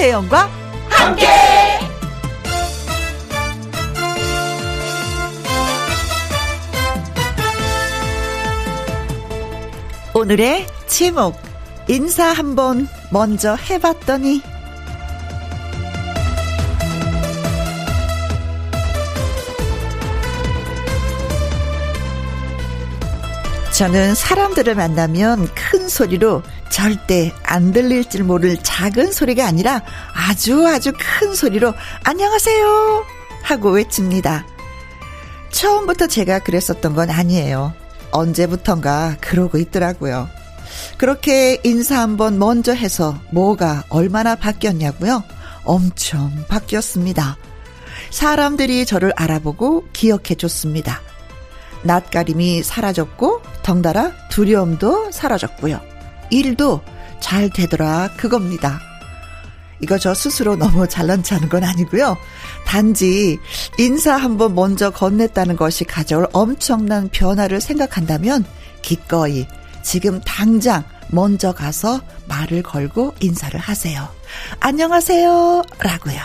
김혜영과 함께. 오늘의 제목 인사 한번 먼저 해봤더니 저는 사람들을 만나면 큰 소리로 절대 안 들릴 줄 모를 작은 소리가 아니라 아주 아주 큰 소리로 안녕하세요 하고 외칩니다. 처음부터 제가 그랬었던 건 아니에요. 언제부턴가 그러고 있더라고요. 그렇게 인사 한번 먼저 해서 뭐가 얼마나 바뀌었냐고요? 엄청 바뀌었습니다. 사람들이 저를 알아보고 기억해 줬습니다. 낯가림이 사라졌고 덩달아 두려움도 사라졌고요. 일도 잘 되더라 그겁니다. 이거 저 스스로 너무 잘난 체하는 건 아니고요. 단지 인사 한번 먼저 건넸다는 것이 가져올 엄청난 변화를 생각한다면 기꺼이 지금 당장 먼저 가서 말을 걸고 인사를 하세요. 안녕하세요. 라고요.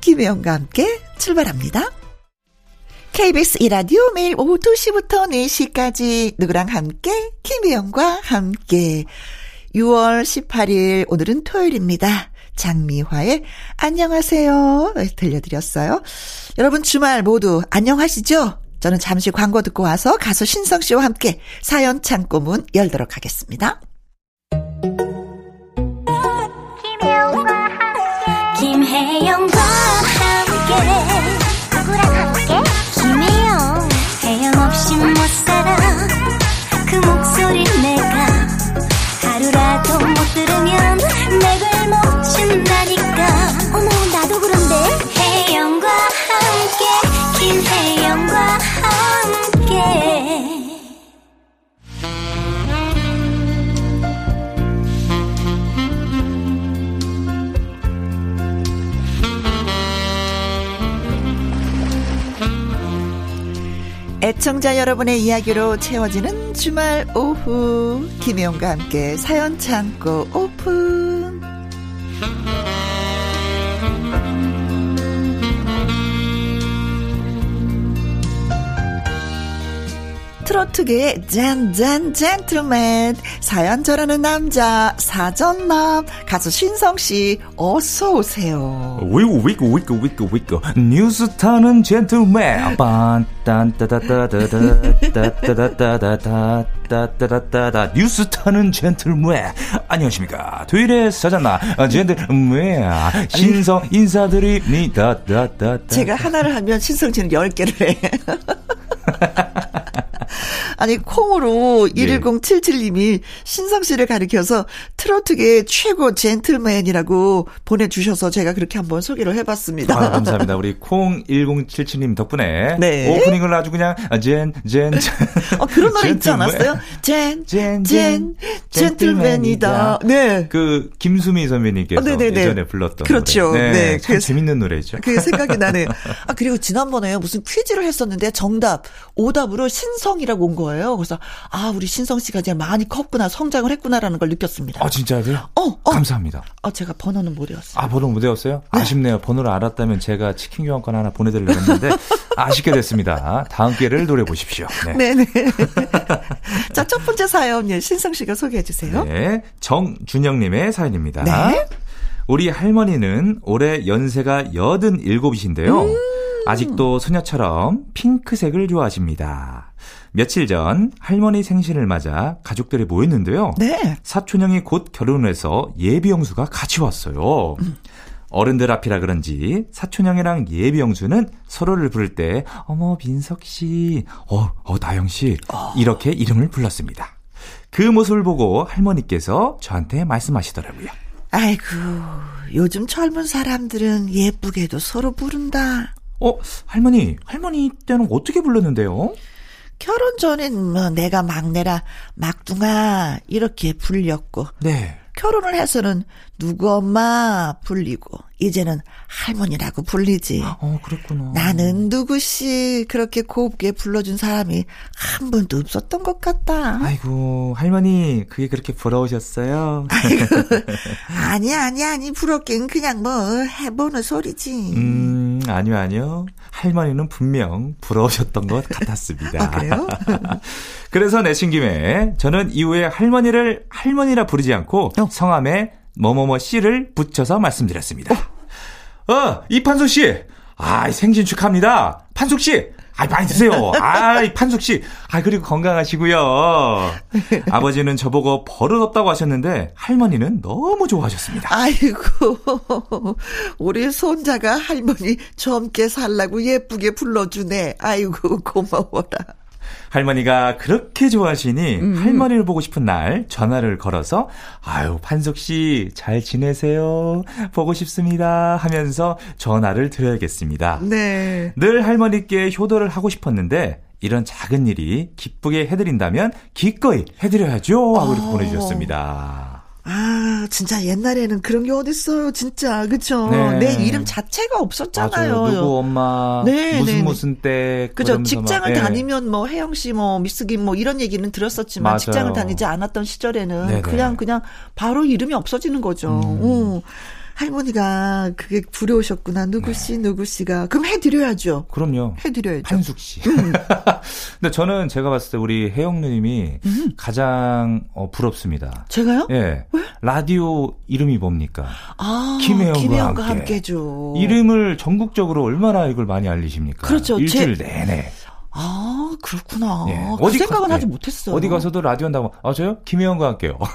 김혜영과 함께 출발합니다. KBS 이라디오 매일 오후 2시부터 4시까지 누구랑 함께 김혜영과 함께 6월 18일 오늘은 토요일입니다. 장미화의 안녕하세요 들려드렸어요. 여러분 주말 모두 안녕하시죠? 저는 잠시 광고 듣고 와서 가수 신성 씨와 함께 사연 창고문 열도록 하겠습니다. 애청자 여러분의 이야기로 채워지는 주말 오후. 김혜영과 함께 사연 창고 오픈 트로트계의 젠젠 젠틀맨 사연 전하는 남자 사전남 가수 신성씨 어서 오세요 위고 위고 위고 위고 위고 뉴스 타는 젠틀맨 빤딴따다따다다다다다다다다다다다다 뉴스 타는 젠틀맨 안녕하십니까 토요일에 사잖아 젠틀맨 신성 인사드립니다 제가 하나를 하면 신성 씨는 열 개를 해 아니 콩으로 예. 11077님이 신성 씨를 가리켜서 트로트계 최고 젠틀맨이라고 보내주셔서 제가 그렇게 한번 소개를 해봤습니다. 아, 감사합니다. 우리 콩 1077님 덕분에 네. 오프닝을 아주 그냥 젠 젠. 어, 그런 노래 있지. 않았어요? 젠, 젠, 젠, 젠틀맨이다. 네. 그 김수미 선배님께서 어, 네네네. 예전에 불렀던 그렇죠. 노래. 네, 참 그래서- 재밌는 노래죠. 그게 생각이 나네요. 아, 그리고 지난번에 무슨 퀴즈를 했었는데 정답, 오답으로 신성이라고 온 거 예요. 그래서, 아, 우리 신성 씨가 이제 많이 컸구나, 성장을 했구나라는 걸 느꼈습니다. 아 진짜요? 어, 어. 감사합니다. 아, 제가 번호는 못 외웠어요. 아 번호 못 외웠어요? 아쉽네요. 번호를 알았다면 제가 치킨 교환권 하나 보내드리려 했는데 아쉽게 됐습니다. 다음 기회를 노려 보십시오. 네. 네네. 자, 첫 번째 사연, 예, 신성 씨가 소개해 주세요. 네, 정준영님의 사연입니다. 네. 우리 할머니는 올해 연세가 87이신데요. 음. 아직도 소녀처럼 핑크색을 좋아하십니다. 며칠 전 할머니 생신을 맞아 가족들이 모였는데요. 네. 사촌형이 곧 결혼을 해서 예비영수가 같이 왔어요. 어른들 앞이라 그런지 사촌형이랑 예비영수는 서로를 부를 때 어머 민석 씨, 어, 어 나영 씨 이렇게 이름을 불렀습니다. 그 모습을 보고 할머니께서 저한테 말씀하시더라고요. 아이고, 요즘 젊은 사람들은 예쁘게도 서로 부른다. 어, 할머니, 할머니 때는 어떻게 불렀는데요? 결혼 전엔 뭐 내가 막내라 막둥아 이렇게 불렸고 네. 결혼을 해서는 누구 엄마 불리고 이제는 할머니라고 불리지. 어, 그랬구나. 나는 누구씨 그렇게 곱게 불러준 사람이 한 번도 없었던 것 같다. 아이고, 할머니, 그게 그렇게 부러우셨어요? 아니, 아니, 아니, 부럽긴 그냥 뭐 해보는 소리지. 음, 아니요, 아니요. 할머니는 분명 부러우셨던 것 같았습니다. 아, 그래요? 그래서 내친 김에 저는 이후에 할머니를 할머니라 부르지 않고 어. 성함에 뭐뭐뭐 씨를 붙여서 말씀드렸습니다. 어, 이판숙 씨. 아, 생신 축하합니다. 판숙 씨. 아, 많이 드세요. 아, 판숙 씨. 아, 그리고 건강하시고요. 아버지는 저보고 버릇 없다고 하셨는데 할머니는 너무 좋아하셨습니다. 아이고, 우리 손자가 할머니 젊게 살라고 예쁘게 불러주네. 아이고, 고마워라. 할머니가 그렇게 좋아하시니 할머니를 보고 싶은 날 전화를 걸어서 아유 판석 씨잘 지내세요 보고 싶습니다 하면서 전화를 드려야겠습니다. 네. 늘 할머니께 효도를 하고 싶었는데 이런 작은 일이 기쁘게 해드린다면 기꺼이 해드려야죠 하고 이렇게 어. 보내주셨습니다. 아, 진짜 옛날에는 그런 게 어딨어요, 진짜. 그쵸? 네. 내 이름 자체가 없었잖아요. 맞아요. 누구 엄마 네, 무슨 네, 네. 무슨 때 그죠. 그러면서 직장을 막, 예. 다니면 뭐 혜영 씨, 뭐 미스김 뭐 이런 얘기는 들었었지만 맞아요. 직장을 다니지 않았던 시절에는 네네. 그냥 그냥 바로 이름이 없어지는 거죠. 음. 어. 할머니가 그게 두려우셨구나. 누구 씨, 네. 누구 씨가. 그럼 해드려야죠. 그럼요. 해드려야죠. 판숙 씨. 음. 근데 저는 제가 봤을 때 우리 혜영 누님이 음. 가장 어, 부럽습니다. 제가요? 예. 라디오 이름이 뭡니까? 아, 김혜영과 김혜영과 함께. 함께죠. 이름을 전국적으로 얼마나 이걸 많이 알리십니까? 그렇죠. 일주일 제- 내내. 아, 그렇구나. 예. 그 생각은 가- 하지 예. 못했어요. 어디 가서도 라디오 한다고, 아, 저요? 김혜영과 함께요.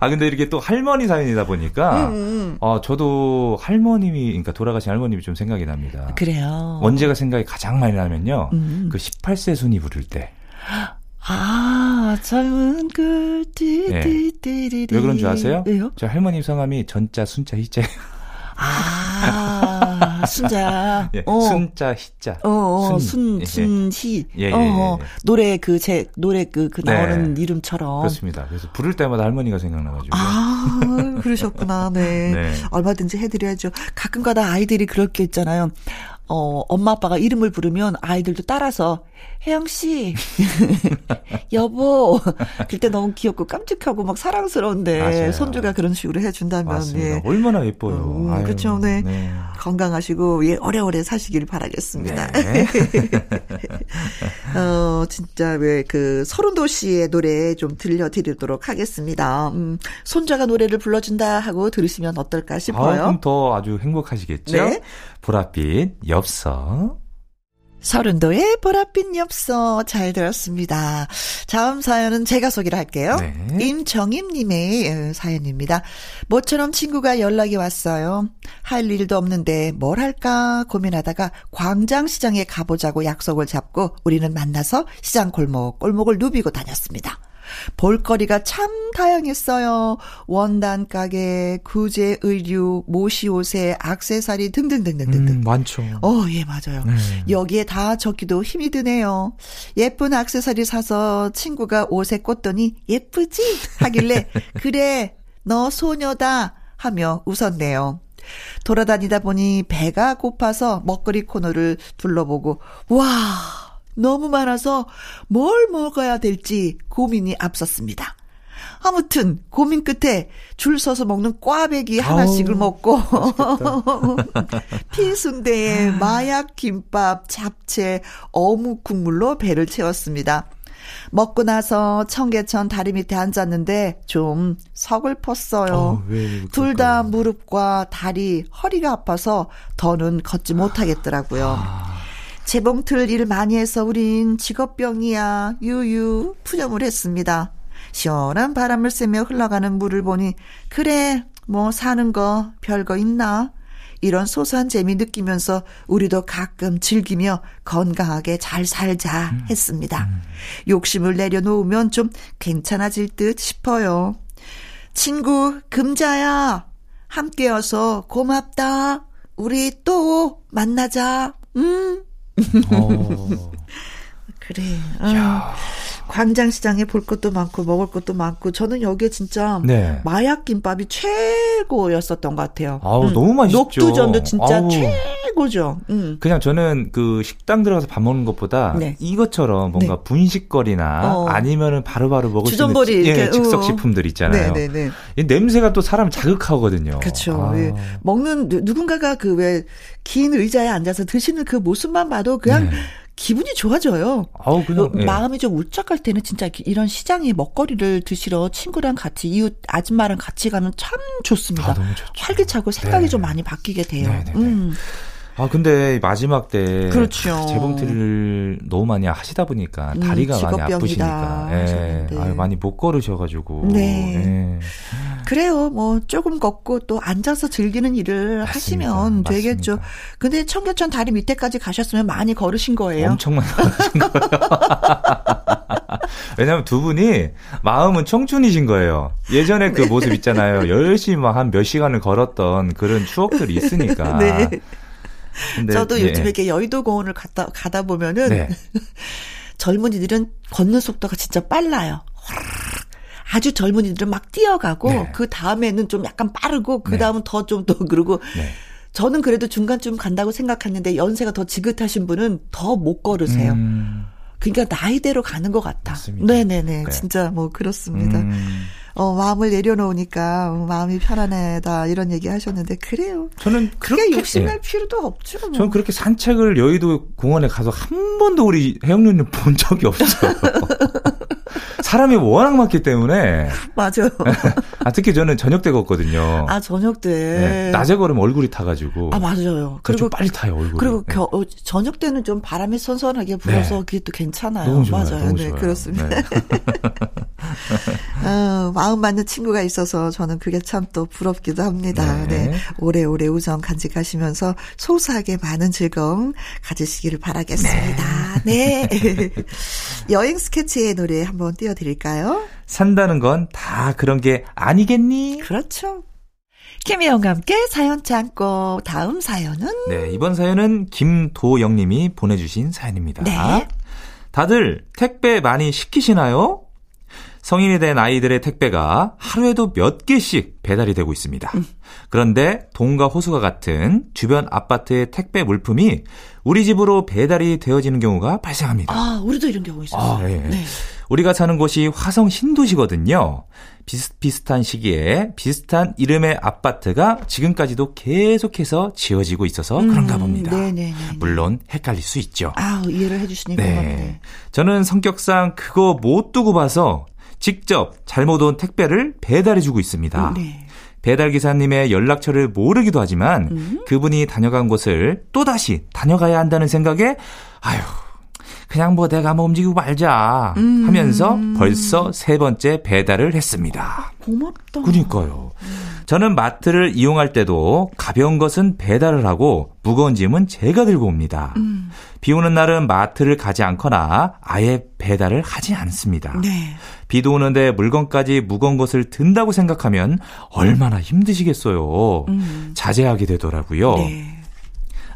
아, 근데 이렇게 또 할머니 사연이다 보니까, 음, 음. 어, 저도 할머님이, 그러니까 돌아가신 할머님이 좀 생각이 납니다. 그래요. 언제가 생각이 가장 많이 나면요. 음. 그 18세 순위 부를 때. 아, 젊은 그, 예. 띠띠띠리리. 왜 그런 줄 아세요? 왜요? 저 할머님 성함이 전자, 순자, 희자. 아, 순자. 예, 어. 순자, 희자. 어, 어, 순, 예, 순희. 예, 예, 어, 어. 예. 노래 그, 제, 노래 그, 그 네. 나오는 이름처럼. 그렇습니다. 그래서 부를 때마다 할머니가 생각나가지고. 아, 그러셨구나. 네. 네. 얼마든지 해드려야죠. 가끔가다 아이들이 그럴 게 있잖아요. 어, 엄마 아빠가 이름을 부르면 아이들도 따라서 혜영 씨, 여보. 그때 너무 귀엽고 깜찍하고 막 사랑스러운데 맞아요. 손주가 그런 식으로 해준다면, 맞습니다. 예. 얼마나 예뻐요. 음, 그쵸, 네. 네. 건강하시고, 예, 오래오래 사시길 바라겠습니다. 네. 어, 진짜 왜 그 서른도 씨의 노래 좀 들려드리도록 하겠습니다. 음, 손자가 노래를 불러준다 하고 들으시면 어떨까 아, 싶어요. 그럼 더 아주 행복하시겠죠? 네. 보랏빛 엽서. 서른도의 보랏빛 엽서 잘 들었습니다. 다음 사연은 제가 소개를 할게요. 네. 임정임님의 어, 사연입니다. 모처럼 친구가 연락이 왔어요. 할 일도 없는데 뭘 할까 고민하다가 광장시장에 가보자고 약속을 잡고 우리는 만나서 시장 골목 골목을 누비고 다녔습니다. 볼거리가 참 다양했어요. 원단 가게, 구제 의류, 모시 옷에 액세서리 등등등등등등. 음, 많죠. 어, 예, 맞아요. 네. 여기에 다 적기도 힘이 드네요. 예쁜 액세서리 사서 친구가 옷에 꽂더니 예쁘지? 하길래 그래, 너 소녀다 하며 웃었네요. 돌아다니다 보니 배가 고파서 먹거리 코너를 둘러보고 와, 너무 많아서 뭘 먹어야 될지 고민이 앞섰습니다. 아무튼 고민 끝에 줄 서서 먹는 꽈배기 하나씩을 아우, 먹고 피순대에 마약 김밥, 잡채, 어묵 국물로 배를 채웠습니다. 먹고 나서 청계천 다리 밑에 앉았는데 좀 서글펐어요. 어, 왜둘다 그럴까요? 무릎과 다리, 허리가 아파서 더는 걷지 못하겠더라고요. 재봉틀 일 많이 해서 우린 직업병이야. 유유 푸념을 했습니다. 시원한 바람을 쐬며 흘러가는 물을 보니 그래 뭐 사는 거 별거 있나? 이런 소소한 재미 느끼면서 우리도 가끔 즐기며 건강하게 잘 살자 했습니다. 욕심을 내려놓으면 좀 괜찮아질 듯 싶어요. 친구 금자야 함께여서 고맙다. 우리 또 만나자. 음. 어. 그래. 야. 광장시장에 볼 것도 많고 먹을 것도 많고 저는 여기에 진짜 네. 마약 김밥이 최고였었던 것 같아요. 아우, 너무 맛있죠. 녹두전도 진짜 아우. 최고죠. 음. 그냥 저는 그 식당 들어가서 밥 먹는 것보다 네. 이것처럼 뭔가 네. 분식거리나 어. 아니면은 바로바로 먹을 주전벌이 수 있는 지- 예, 이렇게, 즉석 어. 식품들 있잖아요. 네네네. 이 냄새가 또 사람 자극하거든요. 그렇죠. 아. 예. 먹는 누- 누군가가 그 왜 긴 의자에 앉아서 드시는 그 모습만 봐도 그냥 네. 기분이 좋아져요. 아우 그냥 그 예. 마음이 좀 울적할 때는 진짜 이런 시장에 먹거리를 드시러 친구랑 같이 이웃 아줌마랑 같이 가면 참 좋습니다. 아. 활기차고 생각이 네. 좀 많이 바뀌게 돼요. 네, 네, 네. 음. 아 근데 마지막 때 그렇죠. 재봉틀을 너무 많이 하시다 보니까 음, 다리가 많이 직업병이다 아프시니까 예. 아유, 많이 못 걸으셔가지고 네. 예. 그래요. 뭐 조금 걷고 또 앉아서 즐기는 일을 맞습니다. 하시면 되겠죠. 맞습니다. 근데 청계천 다리 밑에까지 가셨으면 많이 걸으신 거예요. 엄청 많이 걸으신 거예요. 왜냐면 두 분이 마음은 청춘이신 거예요. 예전에 그 모습 있잖아요. 열심히 막 한 몇 시간을 걸었던 그런 추억들이 있으니까. 네. 근데, 저도 예. 요즘 이렇게 여의도 공원을 갔다 가다 보면은 네. 젊은이들은 걷는 속도가 진짜 빨라요. 아주 젊은이들은 막 뛰어가고 네. 그 다음에는 좀 약간 빠르고 그 네. 다음은 더 좀 더 그러고 네. 저는 그래도 중간쯤 간다고 생각했는데 연세가 더 지긋하신 분은 더 못 걸으세요. 음, 그러니까 나이대로 가는 것. 맞습니다. 네네네. 네. 진짜 뭐 그렇습니다. 음. 어, 마음을 내려놓으니까 마음이 편안하다 이런 얘기 하셨는데 그래요. 저는 그렇게 욕심낼 예. 필요도 없죠. 뭐. 저는 그렇게 산책을 여의도 공원에 가서 한 번도 우리 혜영님을 본 적이 없어요. 사람이 워낙 많기 때문에 맞아요. 아, 특히 저는 저녁 때 걷거든요. 아 저녁 때. 네, 낮에 걸으면 얼굴이 타가지고. 아 맞아요. 그리고 그리고 빨리 타요 얼굴이. 그리고 네. 겨, 어, 저녁 때는 좀 바람이 선선하게 불어서 네. 그게 또 괜찮아요. 너무 좋아요. 맞아요. 너무 네, 좋아요. 그렇습니다. 네. 어, 마음 맞는 친구가 있어서 저는 그게 참 또 부럽기도 합니다. 네. 네. 오래오래 우정 간직하시면서 소소하게 많은 즐거움 가지시기를 바라겠습니다. 네. 여행 스케치의 노래 한번 띄워드릴까요? 산다는 건 다 그런 게 아니겠니? 그렇죠. 김혜영과 함께 사연 창고 다음 사연은 네, 이번 사연은 김도영님이 보내주신 사연입니다. 네. 다들 택배 많이 시키시나요? 성인이 된 아이들의 택배가 하루에도 몇 개씩 배달이 되고 있습니다. 그런데 동과 호수가 같은 주변 아파트의 택배 물품이 우리 집으로 배달이 되어지는 경우가 발생합니다. 아 우리도 이런 경우 있었어요. 아, 예. 네. 우리가 사는 곳이 화성 신도시거든요. 비슷비슷한 시기에 비슷한 이름의 아파트가 지금까지도 계속해서 지어지고 있어서 그런가 봅니다. 음, 네네네. 물론 헷갈릴 수 있죠. 아 이해를 해주시니 네. 고맙네. 저는 성격상 그거 못 두고 봐서 직접 잘못 온 택배를 배달해주고 있습니다. 네. 배달 기사님의 연락처를 모르기도 하지만 음. 그분이 다녀간 곳을 또다시 다녀가야 한다는 생각에 아휴 그냥 뭐 내가 뭐 움직이고 말자 음. 하면서 벌써 세 번째 배달을 했습니다. 고맙다. 그러니까요. 저는 마트를 이용할 때도 가벼운 것은 배달을 하고 무거운 짐은 제가 들고 옵니다. 음. 비 오는 날은 마트를 가지 않거나 아예 배달을 하지 않습니다. 네. 비도 오는데 물건까지 무거운 것을 든다고 생각하면 얼마나 힘드시겠어요. 음. 자제하게 되더라고요. 네.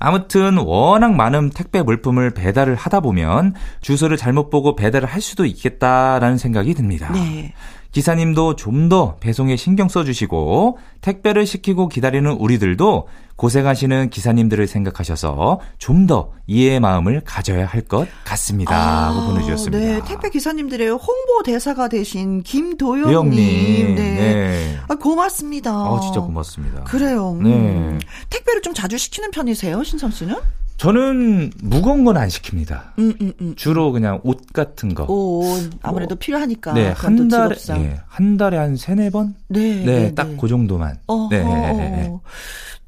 아무튼 워낙 많은 택배 물품을 배달을 하다 보면 주소를 잘못 보고 배달을 할 수도 있겠다라는 생각이 듭니다. 네. 기사님도 좀 더 배송에 신경 써주시고 택배를 시키고 기다리는 우리들도 고생하시는 기사님들을 생각하셔서 좀 더 이해의 마음을 가져야 할 것 같습니다. 하고 보내주셨습니다. 네, 택배 기사님들의 홍보 대사가 되신 김도영님. 도영님, 네. 네. 아, 고맙습니다. 아, 진짜 고맙습니다. 그래요. 음. 네. 택배를 좀 자주 시키는 편이세요, 신성 씨는? 저는 무거운 건 안 시킵니다. 음, 음, 음. 주로 그냥 옷 같은 거. 오, 아무래도 필요하니까. 네, 한 달에. 예, 한 달에 한 세네 번? 네, 네, 딱그 정도만. 어, 네. 어,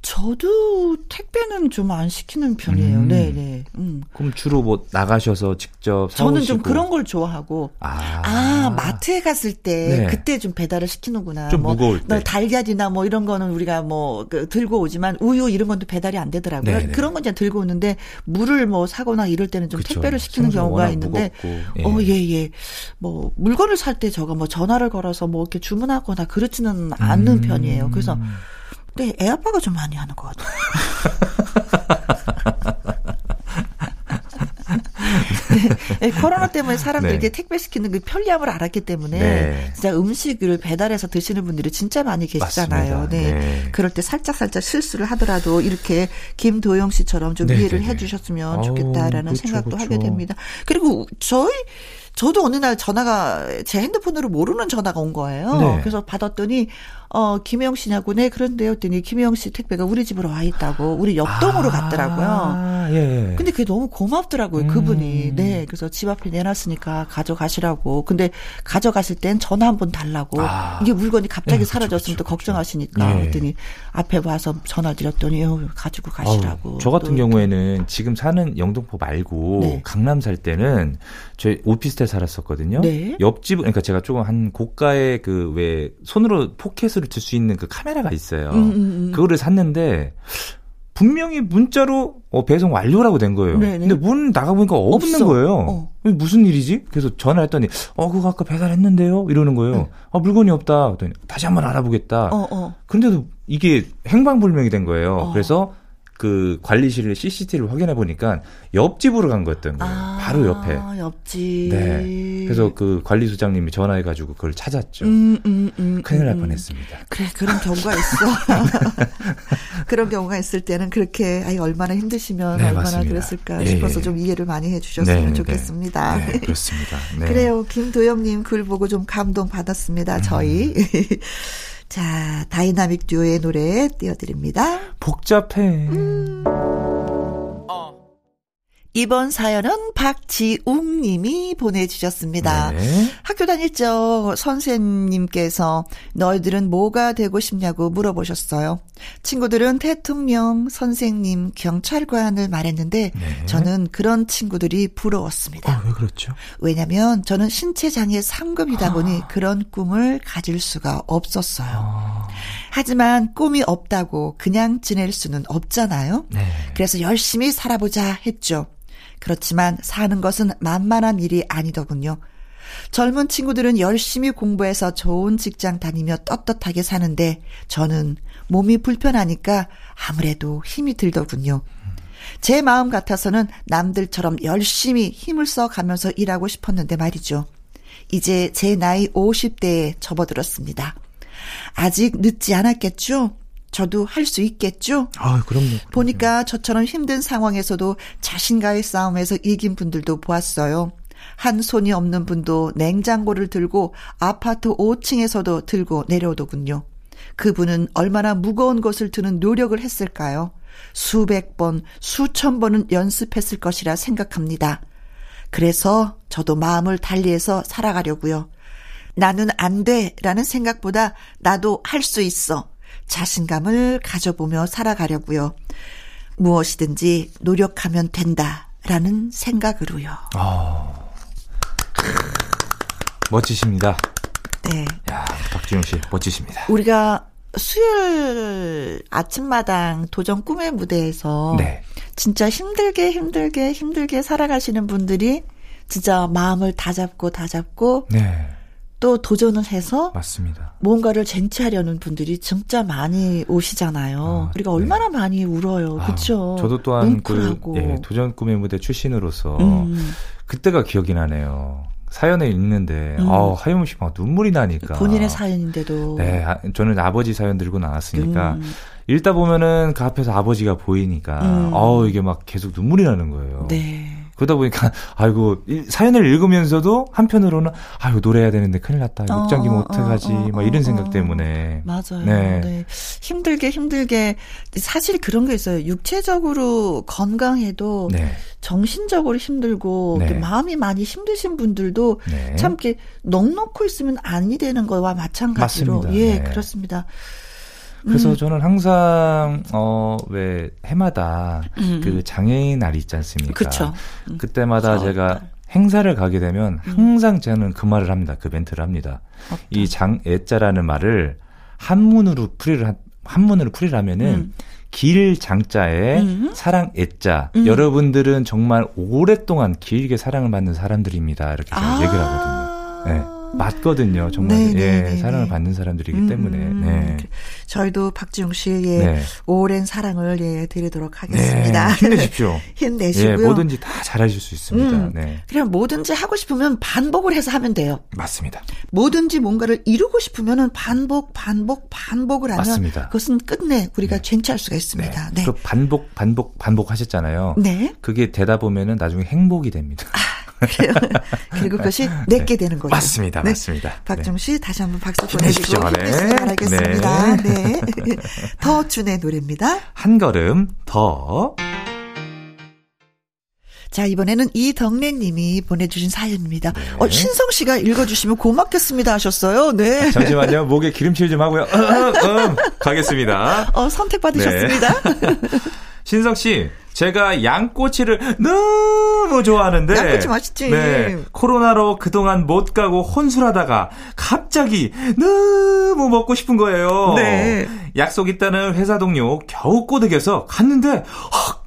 저도 택배는 좀 안 시키는 편이에요. 음. 네, 네. 음. 그럼 주로 뭐 나가셔서 직접 사오시고. 저는 좀 그런 걸 좋아하고. 아, 아, 마트에 갔을 때 네. 그때 좀 배달을 시키는구나. 좀 뭐, 무거울 때. 뭐 달걀이나 뭐 이런 거는 우리가 뭐 그, 들고 오지만 우유 이런 건또 배달이 안 되더라고요. 네네. 그런 건 이제 들고 오는데 물을 뭐 사거나 이럴 때는 좀 그쵸. 택배를 시키는 경우가 있는데 무겁고, 예. 어, 예, 예. 뭐 물건을 살 때 저가 뭐 전화를 걸어서 뭐 이렇게 주문하거나 그렇지는 않는 음. 편이에요. 그래서 네, 애 아빠가 좀 많이 하는 것 같아요. 네, 코로나 때문에 사람들이 네. 택배 시키는 그 편리함을 알았기 때문에 네. 진짜 음식을 배달해서 드시는 분들이 진짜 많이 계시잖아요. 네. 네. 그럴 때 살짝 살짝 실수를 하더라도 이렇게 김도영 씨처럼 좀 네, 이해를 네, 네. 해주셨으면 좋겠다라는 그렇죠, 생각도 하게 그렇죠. 됩니다. 그리고 저희 저도 어느 날 전화가 제 핸드폰으로 모르는 전화가 온 거예요. 네. 그래서 받았더니 어 김혜영 씨냐고 네 그런데요 했더니 김혜영 씨 택배가 우리 집으로 와 있다고 우리 옆동으로 갔더라고요. 아, 예, 예. 근데 그게 너무 고맙더라고요, 음. 그분이. 네. 그래서 집 앞에 내놨으니까 가져가시라고. 근데 가져가실 땐 전화 한 번 달라고. 아. 이게 물건이 갑자기 네, 사라졌으면 또 걱정하시니까. 예. 그랬더니 앞에 와서 전화 드렸더니 어, 가지고 가시라고. 아우, 저 같은 또 경우에는 지금 사는 영등포 말고 네. 강남 살 때는 저희 오피스텔 살았었거든요. 네. 옆집 그러니까 제가 조금 한 고가의 그 왜 손으로 포켓으로 들 수 있는 그 카메라가 있어요. 음, 음, 음. 그거를 샀는데 분명히 문자로 어, 배송 완료라고 된 거예요. 네네. 근데 문 나가 보니까 없는 없어. 거예요. 어. 무슨 일이지? 그래서 전화했더니 어 그거 아까 배달했는데요. 이러는 거예요. 네. 아 물건이 없다. 그랬더니 다시 한번 알아보겠다. 어, 어. 근데도 이게 행방불명이 된 거예요. 어. 그래서 그 관리실 CCTV를 확인해 보니까 옆집으로 간 거였던 거예요. 아, 바로 옆에. 옆집. 네. 그래서 그 관리소장님이 전화해가지고 그걸 찾았죠. 음, 음, 음, 큰일 날 음. 뻔했습니다. 그래 그런 경우가 있어. 그런 경우가 있을 때는 그렇게 아이 얼마나 힘드시면 네, 얼마나 맞습니다. 그랬을까 예, 싶어서 예. 좀 이해를 많이 해주셨으면 네, 좋겠습니다. 네, 네, 그렇습니다. 네. 그래요. 김도영님 글 보고 좀 감동 받았습니다. 저희. 음. 자, 다이나믹 듀오의 노래 띄워드립니다. 복잡해. 이번 사연은 박지웅 님이 보내주셨습니다. 네. 학교 다닐 적 선생님께서 너희들은 뭐가 되고 싶냐고 물어보셨어요. 친구들은 대통령, 선생님, 경찰관을 말했는데 네. 저는 그런 친구들이 부러웠습니다. 어, 왜 그렇죠? 왜냐면 저는 신체장애 상급이다 보니 아. 그런 꿈을 가질 수가 없었어요. 아, 하지만 꿈이 없다고 그냥 지낼 수는 없잖아요. 네. 그래서 열심히 살아보자 했죠. 그렇지만 사는 것은 만만한 일이 아니더군요. 젊은 친구들은 열심히 공부해서 좋은 직장 다니며 떳떳하게 사는데 저는 몸이 불편하니까 아무래도 힘이 들더군요. 제 마음 같아서는 남들처럼 열심히 힘을 써 가면서 일하고 싶었는데 말이죠. 이제 제 나이 50대에 접어들었습니다. 아직 늦지 않았겠죠? 저도 할 수 있겠죠? 아, 그럼요. 그럼요. 보니까 저처럼 힘든 상황에서도 자신과의 싸움에서 이긴 분들도 보았어요. 한 손이 없는 분도 냉장고를 들고 아파트 5층에서도 들고 내려오더군요. 그분은 얼마나 무거운 것을 드는 노력을 했을까요? 수백 번, 수천 번은 연습했을 것이라 생각합니다. 그래서 저도 마음을 달리해서 살아가려고요. 나는 안 돼 라는 생각보다 나도 할 수 있어. 자신감을 가져보며 살아가려고요. 무엇이든지 노력하면 된다 라는 생각으로요. 아. 멋지십니다. 네. 야, 박지용 씨, 멋지십니다. 우리가 수요일 아침마당 도전 꿈의 무대에서 네. 진짜 힘들게 힘들게 힘들게 살아가시는 분들이 진짜 마음을 다 잡고 다 잡고 네. 또 도전을 해서 맞습니다. 뭔가를 쟁취하려는 분들이 진짜 많이 오시잖아요. 아, 우리가 네. 얼마나 많이 울어요. 아, 그렇죠? 저도 또한 그 뭉클하고. 예, 도전 꿈의 무대 출신으로서 음, 그때가 기억이 나네요. 사연에 읽는데 음. 아, 하염없이 막 눈물이 나니까. 본인의 사연인데도 네, 아, 저는 아버지 사연 들고 나왔으니까 음, 읽다 보면은 그 앞에서 아버지가 보이니까 음. 어우 이게 막 계속 눈물이 나는 거예요. 네. 그러다 보니까 아이고 이- 사연을 읽으면서도 한편으로는 아이고 노래해야 되는데 큰일 났다. 어, 목장기면 어, 어떡하지? 어, 막 이런 어, 생각 어. 때문에 맞아요. 네. 네. 힘들게 힘들게 사실 그런 게 있어요. 육체적으로 건강해도 네. 정신적으로 힘들고 네. 마음이 많이 힘드신 분들도 네. 참 이렇게 넉넉고 있으면 아니 되는 거와 마찬가지로 맞습니다. 예 네. 그렇습니다. 그래서 음. 저는 항상 어 왜 해마다 음. 그 장애인 날 있지 않습니까? 그렇죠. 그때마다 그렇죠. 제가 행사를 가게 되면 항상 저는 그 말을 합니다. 그 멘트를 합니다. 이 장애자라는 말을 한문으로 풀이를 한- 한문으로 풀이를 하면은 음. 길 장자에 음. 사랑 애자. 음. 여러분들은 정말 오랫동안 길게 사랑을 받는 사람들입니다. 이렇게 제가 얘기를 하거든요. 네. 맞거든요. 정말 네, 네, 예, 네, 사랑을 네. 받는 사람들이기 음, 때문에. 음, 네. 저희도 박지용 씨의 네. 오랜 사랑을 예, 드리도록 하겠습니다. 네, 힘내십시오. 힘내시고요. 예, 뭐든지 다 잘하실 수 있습니다. 음. 네. 그냥 뭐든지 하고 싶으면 반복을 해서 하면 돼요. 맞습니다. 뭐든지 뭔가를 이루고 싶으면은 반복, 반복, 반복을 하면 맞습니다. 그것은 끝내 우리가 쟁취할 수가 있습니다. 네. 그 반복, 반복, 반복 하셨잖아요. 네. 그게 되다 보면은 나중에 행복이 됩니다. 그 그리고 그것이 내게 되는 거죠. 맞습니다. 네. 맞습니다. 박정 씨 다시 한번 박수. 보내주시고 힘내시기 네. 바라겠습니다. 네. 더 준의 노래입니다. 한 걸음 더. 자, 이번에는 이덕래 님이 보내주신 사연입니다. 네. 어, 신성 씨가 읽어주시면 고맙겠습니다 하셨어요. 네. 잠시만요. 목에 기름칠 좀 하고요. 음, 음, 가겠습니다. 어, 선택받으셨습니다. 신성 씨, 제가 양꼬치를 너무 좋아하는데. 양꼬치 맛있지. 네. 코로나로 그동안 못 가고 혼술하다가 갑자기 너무 먹고 싶은 거예요. 네. 약속 있다는 회사 동료 겨우 꼬드겨서 갔는데 헉, 헉,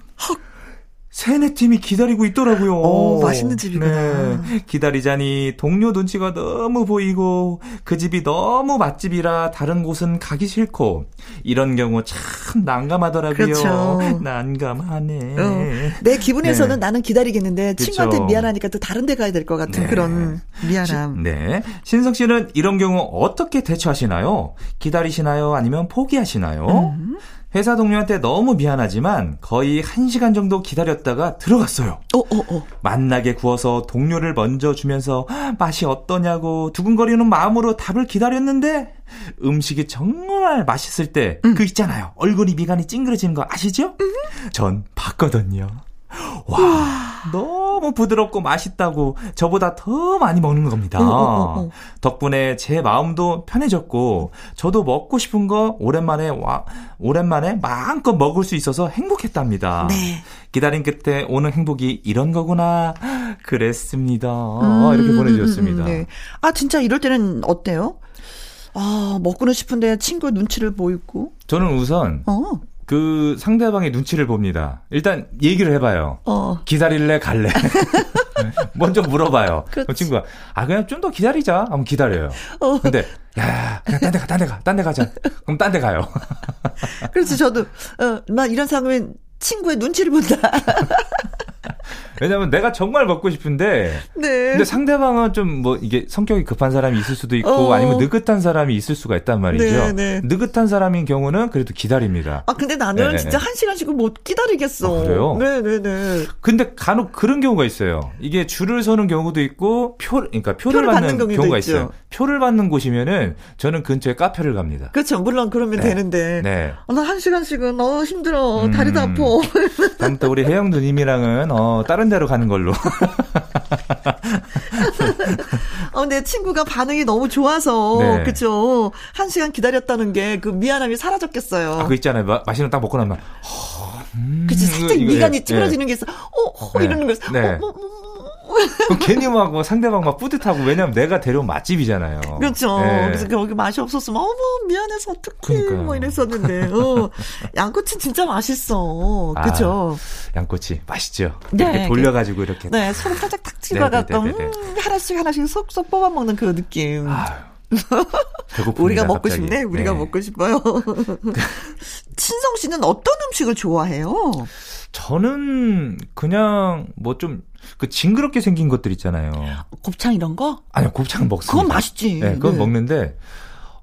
세네 팀이 기다리고 있더라고요. 오, 맛있는 집이구나. 네. 기다리자니 동료 눈치가 너무 보이고 그 집이 너무 맛집이라 다른 곳은 가기 싫고 이런 경우 참 난감하더라고요. 그렇죠. 난감하네. 어, 내 기분에서는 네. 나는 기다리겠는데. 친구한테 미안하니까 또 다른 데 가야 될 것 같은 네. 그런 미안함. 네. 신성 씨는 이런 경우 어떻게 대처하시나요? 기다리시나요? 아니면 포기하시나요? 음. 회사 동료한테 너무 미안하지만 거의 1시간 정도 기다렸다가 들어갔어요. 어, 어, 어. 맛나게 구워서 동료를 먼저 주면서 맛이 어떠냐고 두근거리는 마음으로 답을 기다렸는데 음식이 정말 맛있을 때그 있잖아요. 얼굴이 미간이 찡그러지는 거 아시죠? 전 봤거든요. 와, 너무 부드럽고 맛있다고 저보다 더 많이 먹는 겁니다. 어, 어, 어, 어. 덕분에 제 마음도 편해졌고 저도 먹고 싶은 거 오랜만에 와 오랜만에 마음껏 먹을 수 있어서 행복했답니다. 네. 기다린 끝에 오는 행복이 이런 거구나 그랬습니다. 음, 이렇게 보내주셨습니다. 음, 음, 네. 아, 진짜 이럴 때는 어때요? 아, 먹고는 싶은데 친구 눈치를 보이고. 저는 우선 어, 그 상대방의 눈치를 봅니다. 일단 얘기를 해봐요. 어. 기다릴래 갈래? 먼저 물어봐요. 그렇지. 친구가 아 그냥 좀 더 기다리자. 하면 기다려요. 어. 근데 야 그냥 딴 데 가, 딴 데 가, 딴 데 가자. 그럼 딴 데 가요. 그래서 저도, 어, 나 이런 상황엔 친구의 눈치를 본다. 왜냐면 내가 정말 먹고 싶은데 네. 근데 상대방은 좀 뭐 이게 성격이 급한 사람이 있을 수도 있고 어. 아니면 느긋한 사람이 있을 수가 있단 말이죠. 네, 네. 느긋한 사람인 경우는 그래도 기다립니다. 아, 근데 나는 네네네. 진짜 한 시간씩은 못 기다리겠어. 아, 그래요? 네네네. 근데 간혹 그런 경우가 있어요. 이게 줄을 서는 경우도 있고 표 그러니까 표를, 표를 받는, 받는 경우가 있죠. 있어요. 표를 받는 곳이면은 저는 근처에 카페를 갑니다. 그렇죠. 물론 그러면 네. 되는데. 네. 어, 나한 시간씩은, 어, 힘들어. 다리도 음. 아파. 다음부터 우리 혜영 누님이랑은 어 다른 데로 가는 걸로. 어, 내 친구가 반응이 너무 좋아서, 네. 그쵸. 한 시간 기다렸다는 게 그 미안함이 사라졌겠어요. 아, 그거 있잖아요. 마, 맛있는 거딱 먹고 나면 허, 음, 그치, 살짝 이거, 미간이 예, 찌그러지는 게 있어. 어, 어, 네. 이러는 거 있어. 네. 어, 뭐, 뭐, 뭐 상대방 막 뿌듯하고 왜냐면 내가 데려온 맛집이잖아요. 그렇죠. 네. 그래서 거기 맛이 없었으면 어머 미안해서 어떡해 그러니까요. 뭐 이랬었는데 어, 양꼬치 진짜 맛있어. 아, 그죠? 양꼬치 맛있죠. 네, 이렇게 돌려가지고 이렇게. 네, 소금 살짝 탁 찍어갖고 네, 네, 네, 네. 음, 하나씩 하나씩 쏙쏙 뽑아 먹는 그 느낌. 아유. 우리가 먹고 갑자기. 싶네. 우리가 네. 먹고 싶어요. 친성 씨는 어떤 음식을 좋아해요? 저는 그냥 뭐 좀 그 징그럽게 생긴 것들 있잖아요. 곱창 이런 거? 아니요, 곱창 먹습니다. 그건 맛있지. 네, 그건 네. 먹는데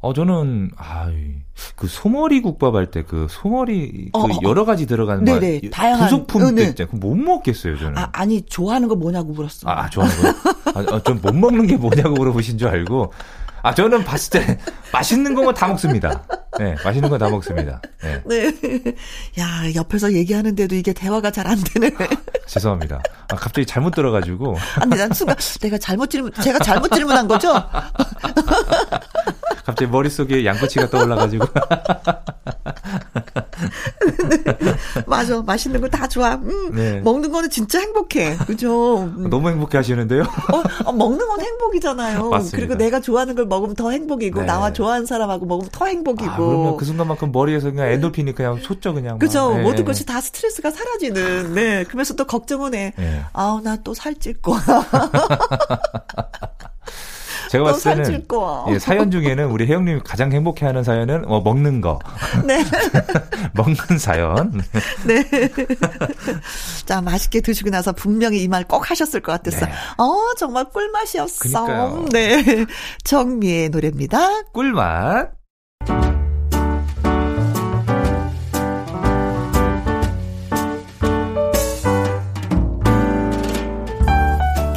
어 저는 아이 그 소머리 국밥 할 때 그 소머리 어, 그 어, 여러 가지 들어가는 네네, 막 다양한, 부속품 어, 네. 있잖아요. 못 먹겠어요, 저는. 아, 아니 좋아하는 거 뭐냐고 물었어. 아, 아, 좋아하는 거. 아, 아, 전못 먹는 게 뭐냐고 물어보신 줄 알고. 아, 저는 봤을 때 맛있는 거면 다 먹습니다. 네, 맛있는 건다 먹습니다. 네, 네. 야, 옆에서 얘기하는데도 이게 대화가 잘 안 되네. 죄송합니다. 아, 갑자기 잘못 들어가지고. 아니, 난 순간 내가 잘못 질문, 제가 잘못 질문한 거죠? 갑자기 머릿속에 양꼬치가 떠올라가지고. 맞아. 맛있는 거 다 좋아. 음, 네. 먹는 거는 진짜 행복해. 그죠? 음. 너무 행복해 하시는데요? 어, 어, 먹는 건 행복이잖아요. 맞습니다. 그리고 내가 좋아하는 걸 먹으면 더 행복이고, 네. 나와 좋아하는 사람하고 먹으면 더 행복이고. 아, 그러면 그 순간만큼 머리에서 그냥 엔도핀이 그냥 솟죠, 그냥. 막. 그죠? 네. 모든 것이 다 스트레스가 사라지는. 네. 그러면서 또 걱정은 해. 네. 아우, 나 또 살찔 거야. 제가 봤을 때는 예, 사연 중에는 우리 혜영님이 가장 행복해하는 사연은 어, 먹는 거. 네. 먹는 사연. 네. 자 맛있게 드시고 나서 분명히 이 말 꼭 하셨을 것 같았어. 네. 어 정말 꿀맛이었어. 그러니까요. 네. 정미의 노래입니다. 꿀맛.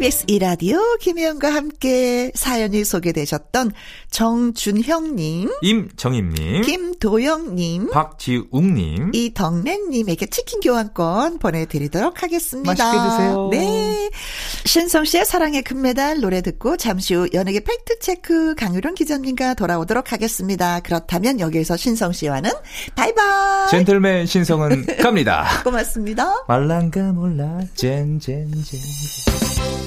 KBS 이라디오 김혜영과 함께 사연이 소개되셨던 정준형님, 임정임님, 김도영님, 박지웅님, 이덕래님에게 치킨 교환권 보내드리도록 하겠습니다. 맛있게 드세요. 네. 신성 씨의 사랑의 금메달 노래 듣고 잠시 후 연예계 팩트체크 강유론 기자님과 돌아오도록 하겠습니다. 그렇다면 여기에서 신성 씨와는 바이바이. 젠틀맨 신성은 갑니다. 고맙습니다. 말랑가 몰라 젠젠젠.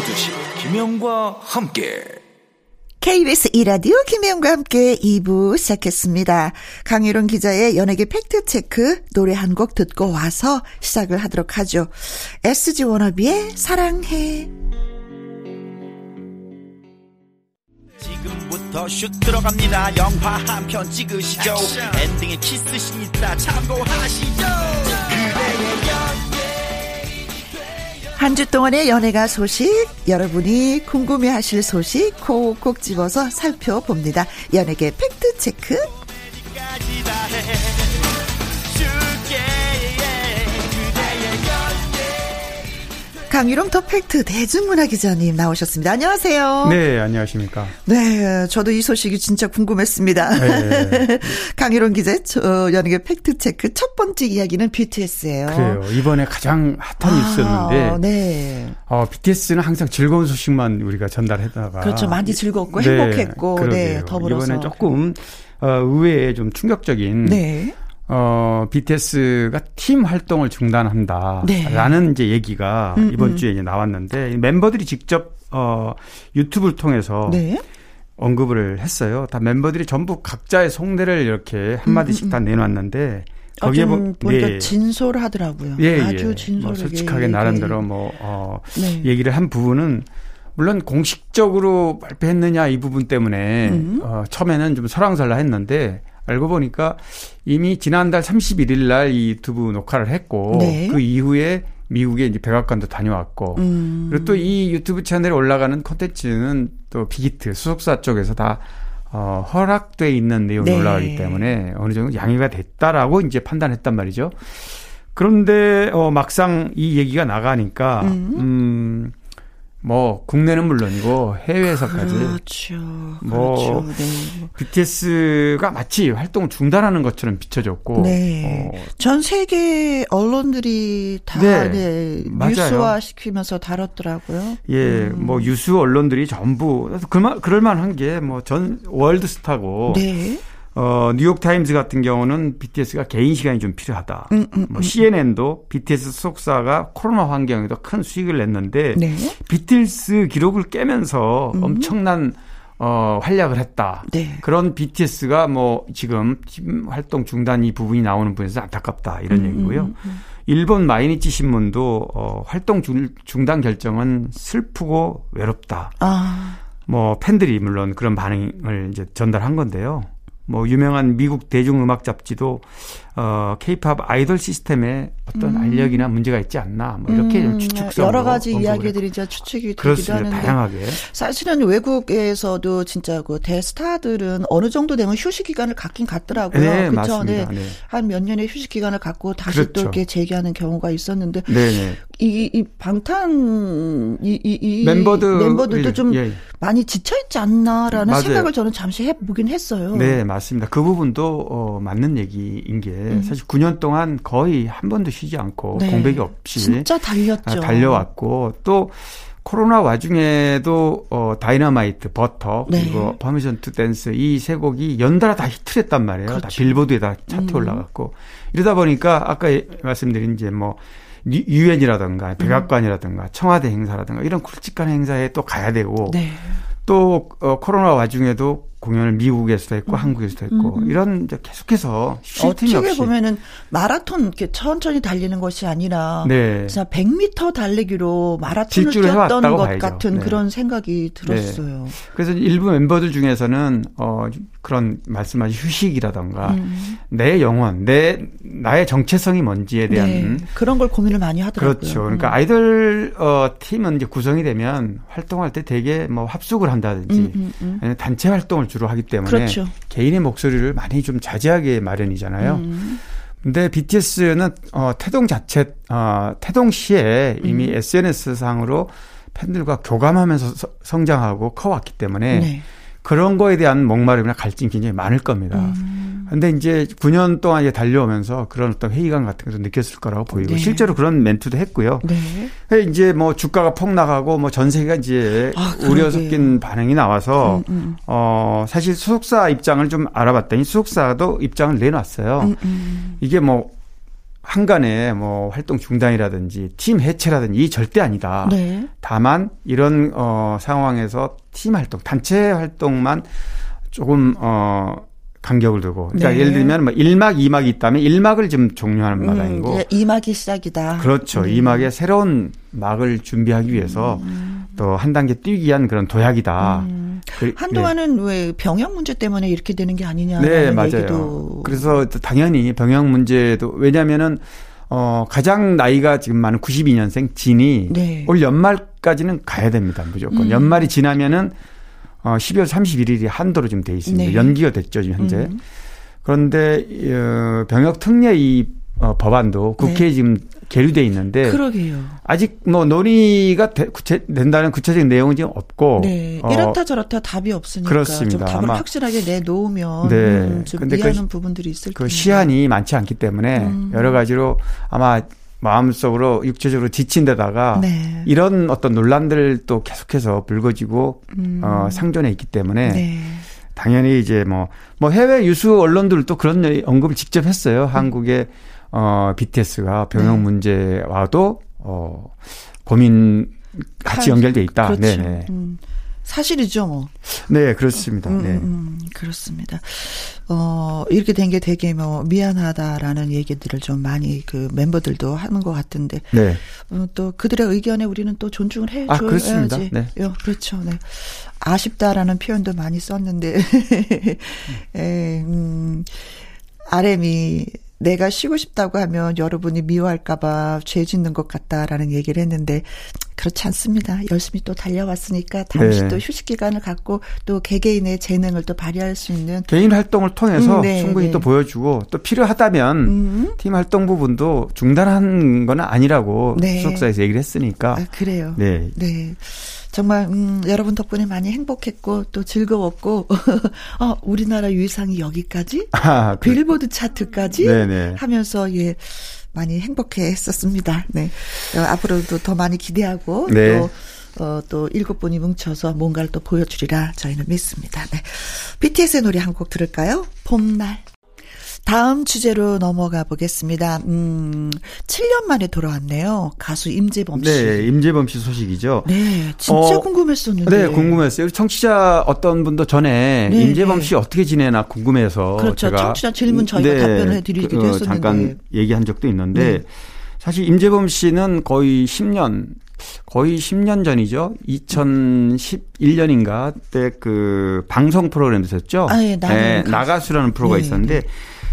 오두시 김혜영과 함께 KBS 이라디오 김혜영과 함께 2부 시작했습니다. 강유론 기자의 연예계 팩트체크 노래 한 곡 듣고 와서 시작을 하도록 하죠. SG 워너비의 사랑해. 지금부터 슛 들어갑니다. 영화 한 편 찍으시죠. 엔딩에 키스신 있다 참고하시죠. 한 주 동안의 연예가 소식, 여러분이 궁금해 하실 소식 콕콕 집어서 살펴봅니다. 연예계 팩트 체크. 강일홍 더 팩트 대중문화 기자님 나오셨습니다. 안녕하세요. 네, 안녕하십니까. 네, 저도 이 소식이 진짜 궁금했습니다. 네. 강일홍 기자, 저 연예계 팩트 체크 첫 번째 이야기는 BTS예요. 그래요. 이번에 가장 핫한 뉴스였는데, 아, 네. 어, BTS는 항상 즐거운 소식만 우리가 전달했다가, 그렇죠. 많이 즐겁고 네, 행복했고, 네, 더불어서 이번에 조금 어, 의외에 좀 충격적인. 네. 어, BTS가 팀 활동을 중단한다. 네. 라는 이제 얘기가 음, 이번 음. 주에 이제 나왔는데 멤버들이 직접 어, 유튜브를 통해서 네. 언급을 했어요. 다 멤버들이 전부 각자의 속내를 이렇게 한마디씩 음, 음, 음. 다 내놨는데 거기에 뭐, 보니까 네. 진솔하더라고요. 예, 아주 진솔하게 뭐 솔직하게 나름대로 뭐 어, 네. 얘기를 한 부분은 물론 공식적으로 발표했느냐 이 부분 때문에 음. 어, 처음에는 좀 설왕설라 했는데 알고 보니까 이미 지난달 31일 날이 유튜브 녹화를 했고 네. 그 이후에 미국에 이제 백악관도 다녀왔고 음. 그리고 또 이 유튜브 채널에 올라가는 콘텐츠는 또 빅히트 수석사 쪽에서 다 어, 허락돼 있는 내용이 네. 올라가기 때문에 어느 정도 양해가 됐다라고 이제 판단했단 말이죠. 그런데 어 막상 이 얘기가 나가니까 음, 음 뭐 국내는 물론이고 해외에서까지 그렇죠. 뭐 그렇죠. 네. BTS가 마치 활동을 중단하는 것처럼 비춰졌고 네. 어. 전 세계 언론들이 다 네. 네. 뉴스화 시키면서 다뤘더라고요. 예, 음. 뭐 유수 언론들이 전부 그럴 그럴 만한 게 뭐 전 월드스타고 네. 어, 뉴욕 타임즈 같은 경우는 BTS가 개인 시간이 좀 필요하다. 음, 음, 뭐 CNN도 BTS 소속사가 코로나 환경에도 큰 수익을 냈는데 네. BTS 기록을 깨면서 음. 엄청난 어, 활약을 했다. 네. 그런 BTS가 뭐 지금 팀 활동 중단 이 부분이 나오는 부분에서 안타깝다. 이런 음, 얘기고요. 음, 음. 일본 마이니치 신문도 어, 활동 중단 결정은 슬프고 외롭다. 아. 뭐 팬들이 물론 그런 반응을 이제 전달한 건데요. 뭐 유명한 미국 대중음악 잡지도 어 케이팝 아이돌 시스템에 어떤 음. 알력이나 문제가 있지 않나 뭐 이렇게 음. 추측성 여러 가지 이야기들이 이제 추측이 되기도 하는데 다양하게 사실은 외국에서도 진짜 그 대스타들은 어느 정도 되면 휴식 기간을 갖긴 갖더라고요. 네, 그렇죠. 네. 네. 한몇 년의 휴식 기간을 갖고 다시 그렇죠. 또 이렇게 재개하는 경우가 있었는데 네, 네. 이, 이 방탄 이, 이, 이 멤버들 멤버들도 좀 예. 많이 지쳐 있지 않나라는 맞아요. 생각을 저는 잠시 해보긴 했어요. 네, 맞습니다. 그 부분도 어, 맞는 얘기인 게 음. 사실 9년 동안 거의 한 번도 쉬지 않고 네. 공백이 없이 진짜 달렸죠. 아, 달려왔고 또 코로나 와중에도 어 다이너마이트, 버터 네. 그리고 Permission to Dance 이 세 곡이 연달아 다 히트를 했단 말이에요. 그렇죠. 다 빌보드에 다 차트 음. 올라갔고 이러다 보니까 아까 말씀드린 이제 뭐 유엔이라든가 백악관이라든가 청와대 행사라든가 이런 굵직한 행사에 또 가야 되고 네. 또 어, 코로나 와중에도 공연을 미국에서도 했고 음. 한국에서도 했고 음. 이런 이제 계속해서 어떻게 없이. 보면은 마라톤 이렇게 천천히 달리는 것이 아니라 네. 진짜 100m 달리기로 마라톤을 뛰었던 것 봐야죠. 같은 네. 그런 생각이 들었어요. 네. 그래서 일부 멤버들 중에서는 어 그런 말씀하신 휴식이라던가 음. 내 영혼, 내 나의 정체성이 뭔지에 대한 네. 그런 걸 고민을 많이 하더라고요. 그렇죠. 그러니까 음. 아이돌 어 팀은 이제 구성이 되면 활동할 때 되게 뭐 합숙을 한다든지 음, 음, 음. 아니면 단체 활동을 주로 하기 때문에 그렇죠. 개인의 목소리를 많이 좀 자제하게 마련이잖아요. 음. 근데 BTS는 어 태동 자체 어 태동 시에 이미 음. SNS 상으로 팬들과 교감하면서 서, 성장하고 커왔기 때문에 네. 그런 거에 대한 목마름이나 갈증이 굉장히 많을 겁니다. 음. 근데 이제 9년 동안 이제 달려오면서 그런 어떤 회의감 같은 것도 느꼈을 거라고 보이고 네. 실제로 그런 멘트도 했고요. 네. 이제 뭐 주가가 폭락하고 뭐 전 세계가 이제 아, 우려 섞인 반응이 나와서 음, 음. 어 사실 수속사 입장을 좀 알아봤더니 수속사도 입장을 내놨어요. 음, 음. 이게 뭐 한간에 뭐 활동 중단이라든지 팀 해체라든지 이 절대 아니다. 네. 다만 이런 어 상황에서 팀 활동, 단체 활동만 조금 어 간격을 두고. 그러니까 네. 예를 들면 뭐 1막, 2막이 있다면 1막을 지금 종료하는 음, 마당이고. 2막이 시작이다. 그렇죠. 음. 2막의 새로운 막을 준비하기 위해서 음. 또한 단계 뛰기 위한 그런 도약이다. 음. 그, 한동안은 네. 왜 병역 문제 때문에 이렇게 되는 게 아니냐. 네, 맞아요. 얘기도. 그래서 당연히 병역 문제도 왜냐면은 어, 가장 나이가 지금 많은 92년생 진이 네. 올 연말까지는 가야 됩니다. 무조건. 음. 연말이 지나면은 어, 12월 31일이 한도로 지금 돼 있습니다. 네. 연기가 됐죠, 지금 현재. 음. 그런데 어, 병역 특례 이 어, 법안도 국회에 네. 지금 계류돼 있는데 그러게요. 아직 뭐 논의가 되, 구체, 된다는 구체적인 내용은 지금 없고 네. 이렇다 저렇다 답이 없으니까 그렇습니다. 좀 답을 확실하게 내놓으면 네. 음, 좀 미안한 그, 부분들이 있을 그 텐데. 시한이 많지 않기 때문에 음. 여러 가지로 아마 마음속으로 육체적으로 지친 데다가 네. 이런 어떤 논란들 또 계속해서 불거지고 음. 어, 상존해 있기 때문에 네. 당연히 이제 뭐, 뭐 해외 유수 언론들도 그런 언급을 직접 했어요. 음. 한국의 어, BTS가 병역 네. 문제와도 어, 고민 같이 연결돼 있다. 그렇죠. 네네. 음. 사실이죠, 뭐. 네, 그렇습니다. 음, 네. 음, 그렇습니다. 어, 이렇게 된 게 되게 뭐 미안하다라는 얘기들을 좀 많이 그 멤버들도 하는 것 같은데. 네. 어, 또 그들의 의견에 우리는 또 존중을 해줘야지. 아, 그렇습니다. 네. 어, 그렇죠. 네. 아쉽다라는 표현도 많이 썼는데. 에, 음, RM이 내가 쉬고 싶다고 하면 여러분이 미워할까봐 죄 짓는 것 같다라는 얘기를 했는데 그렇지 않습니다. 열심히 또 달려왔으니까 잠시 네. 또 휴식 기간을 갖고 또 개개인의 재능을 또 발휘할 수 있는 개인 활동을 통해서 음, 네, 충분히 네. 또 보여주고 또 필요하다면 음. 팀 활동 부분도 중단한 건 아니라고 네. 수석사에서 얘기를 했으니까 아, 그래요. 네. 네. 정말 음, 여러분 덕분에 많이 행복했고 또 즐거웠고 어, 우리나라 유상이 여기까지 아, 그, 빌보드 차트까지 네네. 하면서 예 많이 행복했었습니다. 네. 어, 앞으로도 더 많이 기대하고 네. 또 어, 또 일곱 분이 뭉쳐서 뭔가를 또 보여주리라 저희는 믿습니다. 네. BTS의 노래 한 곡 들을까요? 봄날. 다음 주제로 넘어가 보겠습니다. 음, 7년 만에 돌아왔네요. 가수 임재범 씨. 네, 임재범 씨 소식이죠. 네, 진짜 어, 궁금했었는데. 네, 궁금했어요. 청취자 어떤 분도 전에 네, 임재범 네. 씨 어떻게 지내나 궁금해서 그렇죠. 제가 청취자 질문 저희가 네, 답변을 해드리기도 그, 했었는데 잠깐 얘기한 적도 있는데 네. 사실 임재범 씨는 거의 10년 거의 10년 전이죠. 2011년인가 때 그 방송 프로그램 있었죠. 아, 예, 네, 나가수라는 프로가 네, 있었는데 네.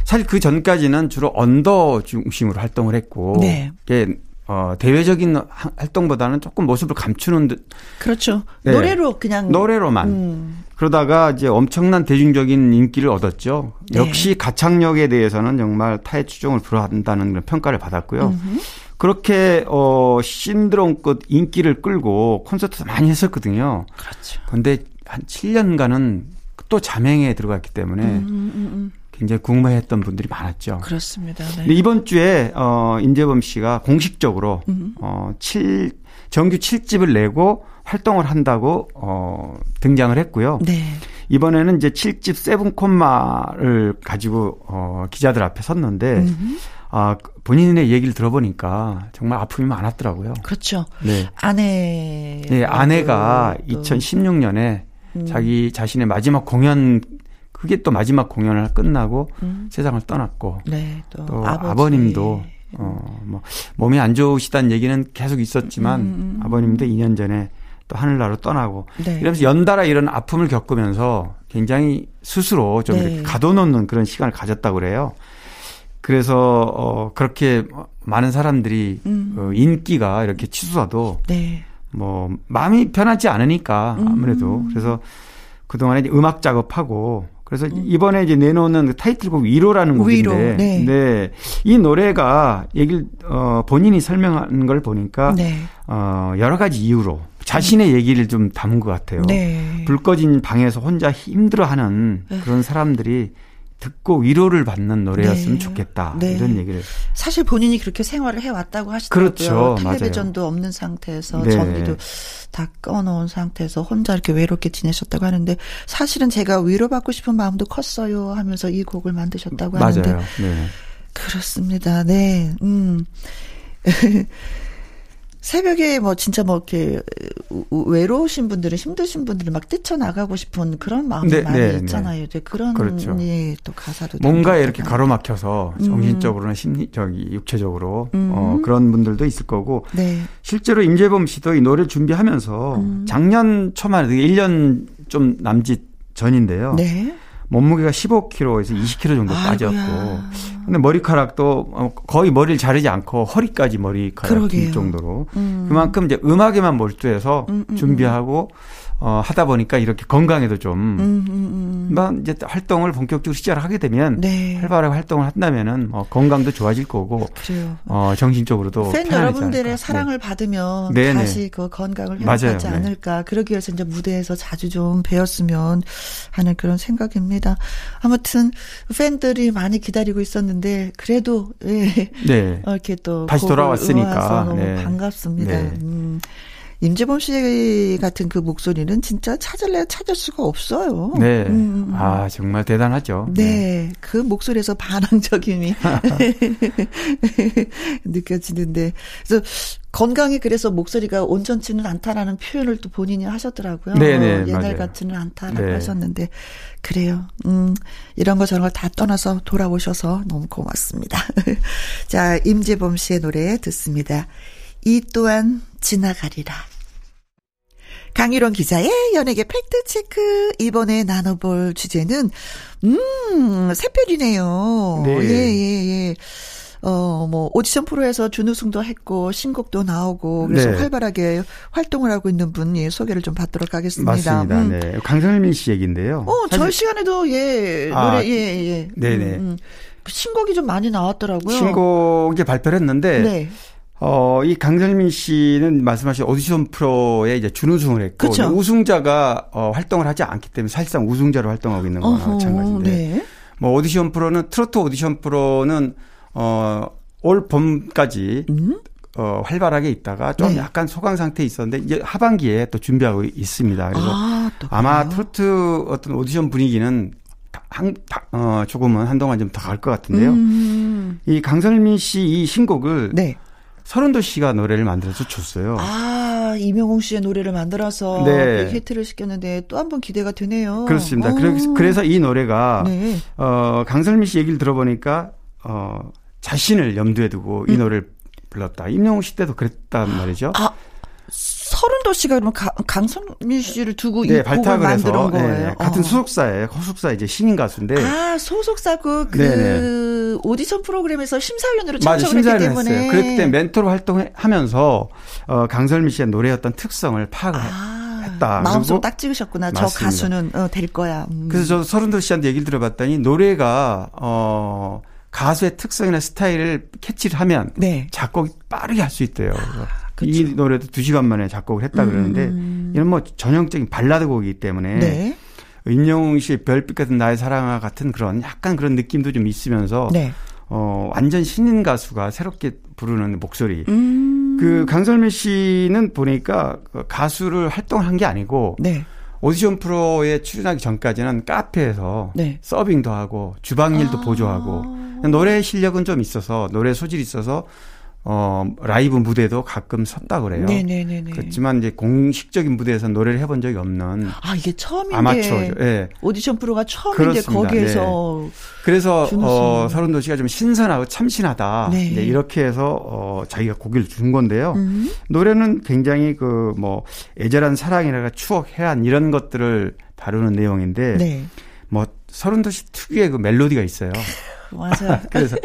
사실 그 전까지는 주로 언더 중심으로 활동을 했고 네. 이게 어, 대외적인 활동보다는 조금 모습을 감추는 듯. 그렇죠. 네. 노래로 그냥. 노래로만. 음. 그러다가 이제 엄청난 대중적인 인기를 얻었죠. 네. 역시 가창력에 대해서는 정말 타의 추종을 불허한다는 그런 평가를 받았고요. 음흠. 그렇게, 어, 신드롬 끝 인기를 끌고 콘서트도 많이 했었거든요. 그렇죠. 근데 한 7년간은 또 자맹에 들어갔기 때문에 음, 음, 음. 음. 굉장히 궁금해했던 분들이 많았죠. 그렇습니다. 네. 근데 이번 주에 어 임재범 씨가 공식적으로 음. 어 7, 정규 7집을 내고 활동을 한다고 어 등장을 했고요. 네. 이번에는 이제 7집 세븐 콤마를 가지고 어 기자들 앞에 섰는데 음. 아, 본인의 얘기를 들어보니까 정말 아픔이 많았더라고요. 그렇죠. 네. 아내. 네, 아내가 또. 2016년에 음. 자기 자신의 마지막 공연 그게 또 마지막 공연을 끝나고 음. 세상을 떠났고 네, 또, 또 아버님도 어 뭐 몸이 안 좋으시다는 얘기는 계속 있었지만 음, 음, 음. 아버님도 2년 전에 또 하늘나라로 떠나고 네. 이러면서 연달아 이런 아픔을 겪으면서 굉장히 스스로 좀 네. 가둬놓는 그런 시간을 가졌다고 그래요. 그래서 어 그렇게 많은 사람들이 음. 어, 인기가 이렇게 치솟아도 네. 뭐 마음이 편하지 않으니까 아무래도 음. 그래서 그동안에 음악 작업하고 그래서 음. 이번에 이제 내놓는 그 타이틀곡 위로라는 곡인데, 위로, 네. 네. 이 노래가 얘기를 어 본인이 설명한 걸 보니까 네. 어 여러 가지 이유로 자신의 얘기를 좀 담은 것 같아요. 네. 불 꺼진 방에서 혼자 힘들어하는 그런 사람들이 듣고 위로를 받는 노래였으면 네. 좋겠다. 네. 이런 얘기를. 사실 본인이 그렇게 생활을 해왔다고 하시더라고요. 그렇죠. 텔레비전도 맞아요. 없는 상태에서 네. 전기도 다 꺼놓은 상태에서 혼자 이렇게 외롭게 지내셨다고 하는데 사실은 제가 위로받고 싶은 마음도 컸어요 하면서 이 곡을 만드셨다고 하는데. 맞아요. 네. 그렇습니다. 네. 음. 새벽에 뭐 진짜 뭐 이렇게 외로우신 분들은 힘드신 분들은 막 뛰쳐나가고 싶은 그런 마음이 네, 많이 네, 있잖아요. 네. 그런 그렇죠. 예, 또 가사도 뭔가 이렇게 가로막혀서 음. 정신적으로나 심리적이 육체적으로 음. 어, 그런 분들도 있을 거고 네. 실제로 임재범 씨도 이 노래를 준비하면서 음. 작년 초만 1년 좀 남짓 전인데요. 네. 몸무게가 15kg에서 20kg 정도 빠졌고. 근데 머리카락도 어, 거의 머리를 자르지 않고 허리까지 머리카락 길 정도로. 음. 그만큼 이제 음악에만 몰두해서 음, 음, 음. 준비하고 어, 하다 보니까 이렇게 건강에도 좀, 음, 음, 음. 이제 활동을 본격적으로 시작을 하게 되면, 네. 활발하게 활동을 한다면은, 뭐, 건강도 좋아질 거고, 그래요. 어, 정신적으로도. 팬 여러분들의 않을까. 사랑을 네. 받으면, 네네. 다시 그 건강을 회복하지 네. 않을까. 그러기 위해서 이제 무대에서 자주 좀 배웠으면 하는 그런 생각입니다. 아무튼, 팬들이 많이 기다리고 있었는데, 그래도, 예. 네. 이렇게 또. 다시 돌아왔으니까. 너무 네. 반갑습니다. 네. 음. 임재범 씨 같은 그 목소리는 진짜 찾을래 찾을 수가 없어요. 네. 음. 아, 정말 대단하죠. 네. 네. 그 목소리에서 반항적임이 느껴지는데. 그래서 건강이 그래서 목소리가 온전치는 않다라는 표현을 또 본인이 하셨더라고요. 네네, 네, 옛날 맞아요. 같지는 않다라고 네. 하셨는데 그래요. 음, 이런 거 저런 걸 다 떠나서 돌아오셔서 너무 고맙습니다. 자, 임재범 씨의 노래 듣습니다. 이 또한 지나가리라. 강일원 기자의 연예계 팩트체크. 이번에 나눠볼 주제는, 음, 새별이네요. 네. 예, 예, 예. 어, 뭐, 오디션 프로에서 준우승도 했고, 신곡도 나오고, 그래서 네. 활발하게 활동을 하고 있는 분, 예, 소개를 좀 받도록 하겠습니다. 맞습니다. 음. 네. 강성민 씨 얘기인데요. 어, 사실... 저 시간에도, 예, 아, 노래, 예, 예. 네네. 음, 음. 신곡이 좀 많이 나왔더라고요. 신곡이 발표를 했는데, 네. 어, 이 강철민 씨는 말씀하신 오디션 프로에 이제 준우승을 했고 그쵸? 우승자가 어, 활동을 하지 않기 때문에 사실상 우승자로 활동하고 있는 거나 마찬가지인데 네. 뭐 오디션 프로는 트로트 오디션 프로는 어, 올 봄까지 음? 어, 활발하게 있다가 좀 네. 약간 소강 상태에 있었는데 이제 하반기에 또 준비하고 있습니다. 그래서 아마 트로트 어떤 오디션 분위기는 한, 어, 조금은 한동안 좀 더 갈 것 같은데요. 음. 이 강설민 씨 이 신곡을 네. 설운도 씨가 노래를 만들어서 줬어요. 아, 임영웅 씨의 노래를 만들어서 네. 히트를 시켰는데 또 한 번 기대가 되네요. 그렇습니다. 오. 그래서 이 노래가 네. 어, 강설민 씨 얘기를 들어보니까 어, 자신을 염두에 두고 이 음. 노래를 불렀다. 임영웅 씨 때도 그랬단 말이죠. 아, 서른 도 씨가 그러면 강성민 씨를 두고 네, 이 곡을 만든 네, 거예요. 네, 같은 어. 소속사에 소속사 이제 신인 가수인데. 아 소속사 그, 그 오디션 프로그램에서 심사위원으로 참석을 했기 때문에. 했어요. 그랬기 때문에 멘토로 활동하면서 어, 강설민 씨의 노래 어떤 특성을 파악을 아, 했다. 마음속 딱 찍으셨구나. 맞습니다. 저 가수는 어, 될 거야. 음. 그래서 저 서른도 씨한테 얘기를 들어봤더니 노래가 어. 가수의 특성이나 스타일을 캐치를 하면 네. 작곡이 빠르게 할 수 있대요. 그렇죠. 이 노래도 2 시간 만에 작곡을 했다 그러는데 음. 이런 뭐 전형적인 발라드 곡이기 때문에 네. 임영웅 씨의 별빛 같은 나의 사랑아 같은 그런 약간 그런 느낌도 좀 있으면서 네. 어 완전 신인 가수가 새롭게 부르는 목소리. 음. 그 강설미 씨는 보니까 그 가수를 활동한 게 아니고 네. 오디션 프로에 출연하기 전까지는 카페에서 네. 서빙도 하고 주방 일도 아. 보조하고 노래 실력은 좀 있어서 노래 소질이 있어서 어, 라이브 무대도 가끔 섰다 그래요. 네네네. 그렇지만 이제 공식적인 무대에서 노래를 해본 적이 없는. 아, 이게 처음인데. 아마추어죠. 예. 오디션 프로가 처음인데 그렇습니다. 거기에서. 네. 그래서, 어, 서른도 씨가 좀 신선하고 참신하다. 네. 네, 이렇게 해서, 어, 자기가 고기를 준 건데요. 음. 노래는 굉장히 그, 뭐, 애절한 사랑이라가 추억, 해안 이런 것들을 다루는 내용인데. 네. 뭐, 서른도 씨 특유의 그 멜로디가 있어요. 맞아요. 그래서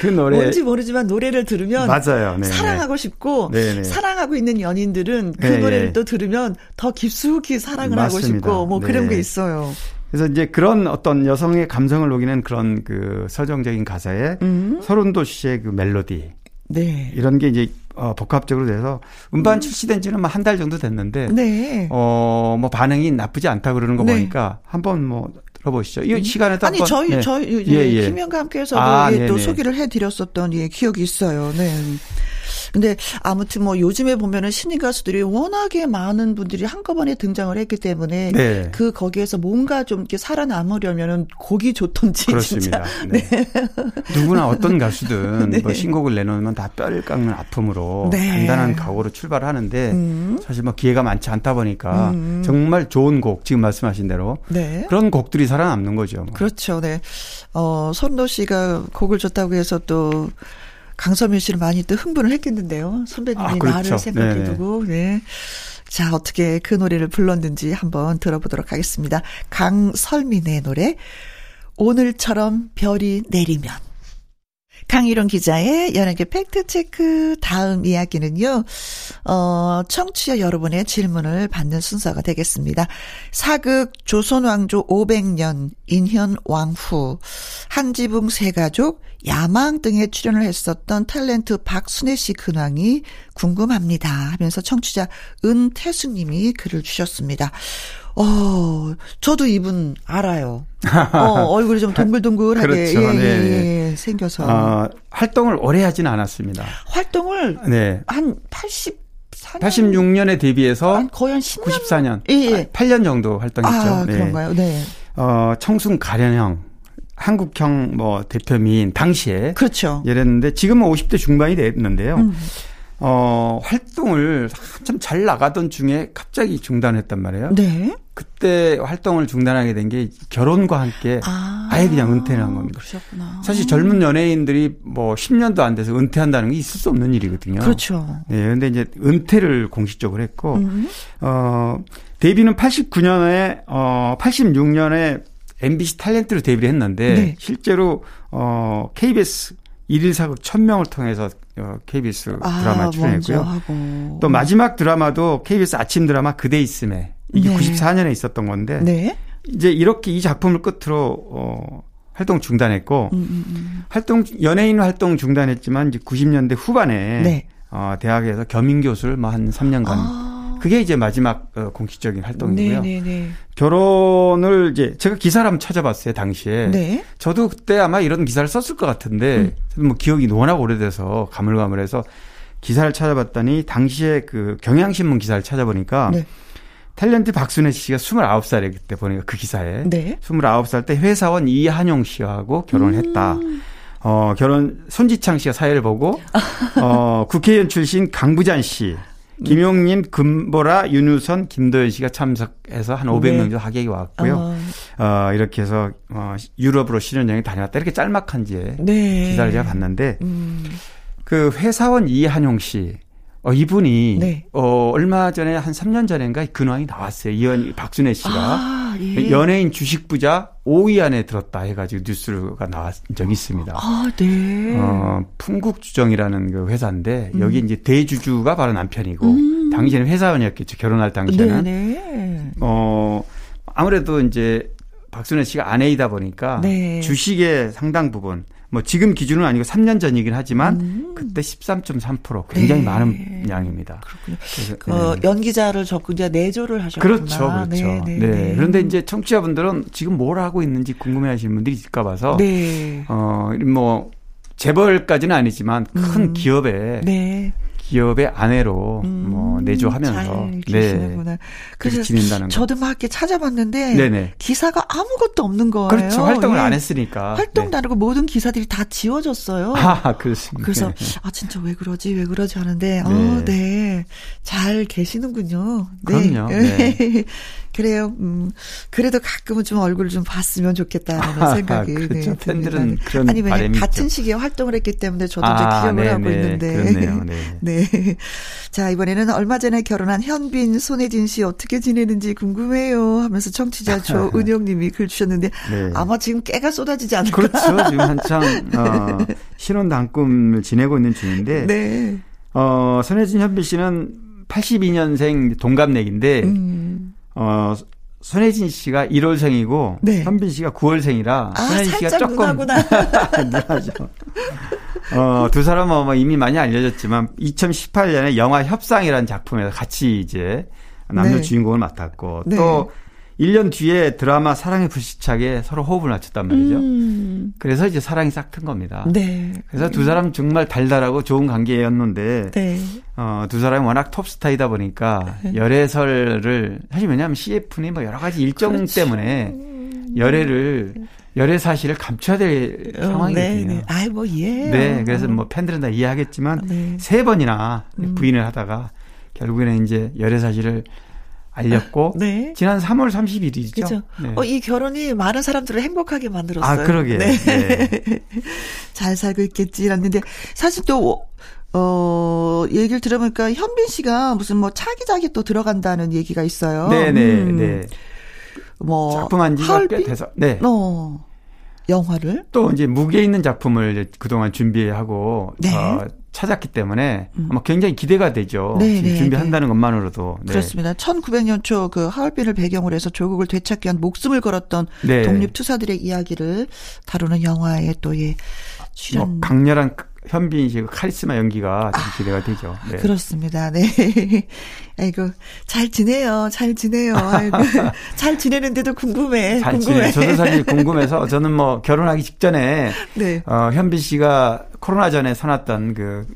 그 노래 뭔지 모르지만 노래를 들으면 맞아요. 네 사랑하고 싶고 네네. 네. 사랑하고 있는 연인들은 그네 노래를 네. 또 들으면 더 깊숙이 사랑을 맞습니다. 하고 싶고 뭐 그런 네. 게 있어요. 그래서 이제 그런 어떤 여성의 감성을 녹이는 그런 그 서정적인 가사에 음. 서른도 씨의 그 멜로디 네. 이런 게 이제 어, 복합적으로 돼서 음반 음. 출시된 지는 뭐한달 정도 됐는데 네. 어뭐 반응이 나쁘지 않다 그러는 거 네. 보니까 한번 뭐 들어보시죠. 이 음. 시간에도 아니 저희 네. 저희 예, 예. 김현과 함께해서도 아, 예, 또 소개를 해드렸었던 예, 기억이 있어요. 네. 근데 아무튼 뭐 요즘에 보면은 신인 가수들이 워낙에 많은 분들이 한꺼번에 등장을 했기 때문에 네. 그 거기에서 뭔가 좀 이렇게 살아남으려면은 곡이 좋던지 그렇습니다. 네. 네. 누구나 어떤 가수든 네. 뭐 신곡을 내놓으면 다 뼈를 깎는 아픔으로 네. 단단한 각오로 출발하는데 음. 사실 뭐 기회가 많지 않다 보니까 음. 정말 좋은 곡 지금 말씀하신 대로 네. 그런 곡들이 살아남는 거죠. 뭐. 그렇죠. 네. 어, 손도 씨가 곡을 줬다고 해서 또 강서민 씨를 많이 또 흥분을 했겠는데요. 선배님이 아, 그렇죠. 나를 생각해 두고, 네. 자, 어떻게 그 노래를 불렀는지 한번 들어보도록 하겠습니다. 강설민의 노래, 오늘처럼 별이 내리면. 강희룡 기자의 연예계 팩트체크 다음 이야기는요, 어, 청취자 여러분의 질문을 받는 순서가 되겠습니다. 사극 조선왕조 500년 인현 왕후, 한지붕 세가족, 야망 등에 출연을 했었던 탤런트 박순애 씨 근황이 궁금합니다 하면서 청취자 은태수님이 글을 주셨습니다. 어, 저도 이분 알아요. 어, 얼굴이 좀 동글동글하게 그렇죠. 예, 네. 예, 예, 생겨서. 어, 활동을 오래 하지는 않았습니다. 활동을 네. 한 80, 86년에 데뷔해서 한 거의 한 10년 94년 예, 예. 8년 정도 활동했죠. 아, 그런가요? 네. 어, 청순 가련형 한국형 뭐 대표민 당시에 그렇죠. 이랬는데 지금은 50대 중반이 됐는데요. 음. 어, 활동을 한참 잘 나가던 중에 갑자기 중단했단 말이에요. 네. 그때 활동을 중단하게 된 게 결혼과 함께 아, 예 그냥 은퇴를 한 겁니다. 그러셨구나. 사실 젊은 연예인들이 뭐 10년도 안 돼서 은퇴한다는 게 있을 수 없는 일이거든요. 그렇죠. 네, 근데 이제 은퇴를 공식적으로 했고 음. 어 데뷔는 89년에 어 86년에 MBC 탤런트로 데뷔를 했는데 네. 실제로 어 KBS 1일 사극 1000명을 통해서 어, KBS 아, 출연했고요. 또 마지막 드라마도 KBS 아침 드라마 그대 있음에 이게 네. 94년에 있었던 건데 네. 이제 이렇게 이 작품을 끝으로 어 활동 중단했고 음, 음, 음. 활동 연예인 활동 중단했지만 이제 90년대 후반에 네. 어 대학에서 겸임 교수를 뭐 한 3년간 아. 그게 이제 마지막 어, 공식적인 활동이고요. 네네네. 네, 네. 결혼을 이제 제가 기사를 한번 찾아봤어요 당시에. 네. 저도 그때 아마 이런 기사를 썼을 것 같은데 음. 뭐 기억이 워낙 오래돼서 가물가물해서 기사를 찾아봤더니 당시에 그 경향신문 기사를 찾아보니까 네. 탤런트 박순애 씨가 29살에 그때 보니까 그 기사에 네. 29살 때 회사원 이한용 씨하고 결혼을 음. 했다. 어, 결혼 손지창 씨가 사회를 보고 어, 국회의원 출신 강부잔 씨 김용민, 금보라, 윤우선, 김도현 씨가 참석해서 한 500명 정도 하객이 왔고요. 어. 어. 이렇게 해서 어, 유럽으로 신혼여행 다녀왔다. 이렇게 짤막한지에 네. 기사를 제가 봤는데 음. 그 회사원 이한용 씨 어, 이분이 네. 어, 얼마 전에 한 3년 전인가 근황이 나왔어요. 이현 박순애 씨가 아, 예. 연예인 주식 부자 5위 안에 들었다 해가지고 뉴스가 나왔 적이 있습니다. 아, 네. 어, 풍국주정이라는 그 회사인데 음. 여기 이제 대주주가 바로 남편이고 음. 당시에는 회사원이었겠죠. 결혼할 당시에는. 네네. 네. 어, 아무래도 이제 박순애 씨가 아내이다 보니까 네. 주식의 상당 부분 뭐 지금 기준은 아니고 3년 전이긴 하지만 음. 그때 13.3% 굉장히 네. 많은 양입니다. 그렇군요. 그래서, 그 네. 연기자를 적고 이제 내조를 하셨구나. 그렇죠, 그렇죠. 네, 네, 네. 네. 그런데 이제 청취자분들은 지금 뭘 하고 있는지 궁금해하시는 분들이 있을까 봐서 네. 어뭐 재벌까지는 아니지만 큰 음. 기업에 네. 기업의 아내로 음, 뭐 내조하면서 네. 그래서 지낸다는 저도 막 이렇게 찾아봤는데 네네. 기사가 아무것도 없는 거예요. 그렇죠. 활동을 예. 안 했으니까. 활동 네. 다르고 모든 기사들이 다 지워졌어요. 아, 그렇습니다. 그래서 네. 아 진짜 왜 그러지? 왜 그러지 하는데 네. 어, 네. 잘 계시는군요. 네. 그럼요. 네. 그래요. 음, 그래도 가끔은 좀 얼굴을 좀 봤으면 좋겠다는 아, 생각이. 그렇죠. 네, 팬들은 그런 아니 왜냐면 같은 시기에 활동을 했기 때문에 저도 아, 이제 기억을 네네. 하고 있는데. 그렇네요. 네. 네. 자 이번에는 얼마 전에 결혼한 현빈, 손혜진 씨 어떻게 지내는지 궁금해요 하면서 청취자 조은영 님이 글 주셨는데 네. 아마 지금 깨가 쏟아지지 않을까. 그렇죠. 지금 한창 어, 신혼 단꿈을 지내고 있는 중인데. 네. 어, 손혜진 현빈 씨는 82년생 동갑내기인데. 음. 어, 손혜진 씨가 1월생이고 네. 현빈 씨가 9월생이라 아, 손혜진 씨가 조금 누나죠. 어, 두 사람은 뭐 이미 많이 알려졌지만 2018년에 영화 협상이라는 작품에서 같이 이제 남녀 네. 주인공을 맡았고 네. 또 1년 뒤에 드라마 사랑의 불시착에 서로 호흡을 맞췄단 말이죠. 음. 그래서 이제 사랑이 싹 튼 겁니다. 네. 그래서 두 사람 정말 달달하고 좋은 관계였는데, 네. 어, 두 사람이 워낙 톱스타이다 보니까 네. 열애설을, 사실 왜냐하면 CF니 뭐 여러 가지 일정 그렇죠. 때문에 열애를 열애 사실을 감춰야 될 어, 상황이거든요. 네, 네. 아이 뭐 이해해요. 네, 그래서 뭐 팬들은 다 이해하겠지만 네. 세 번이나 음. 부인을 하다가 결국에는 이제 열애 사실을 알렸고 네. 지난 3월 30일이죠. 그렇죠. 네. 어, 이 결혼이 많은 사람들을 행복하게 만들었어요. 아, 그러게. 네. 네. 잘 살고 있겠지라는데 사실 또 어, 얘기를 들어보니까 현빈 씨가 무슨 뭐 차기작이 또 들어간다는 얘기가 있어요. 네, 네, 음. 네. 뭐 작품한 지가 꽤 돼서 네. 어. 영화를 또 이제 무게 있는 작품을 그동안 준비하고 네. 어, 찾았기 때문에 음. 아마 굉장히 기대가 되죠. 네, 지금 네, 준비한다는 네. 것만으로도. 네. 그렇습니다. 1900년 초 그 하얼빈을 배경으로 해서 조국을 되찾기 위한 목숨을 걸었던 네. 독립투사들의 이야기를 다루는 영화에 또 예, 출연. 뭐 강렬한 현빈 씨의 카리스마 연기가 좀 아, 기대가 되죠. 네. 그렇습니다. 네. 아이고, 잘 지내요. 잘 지내요. 아이고, 잘 지내는데도 궁금해. 잘 궁금해. 지내. 저도 사실 궁금해서 저는 뭐 결혼하기 직전에 네. 어, 현빈 씨가 코로나 전에 사놨던 그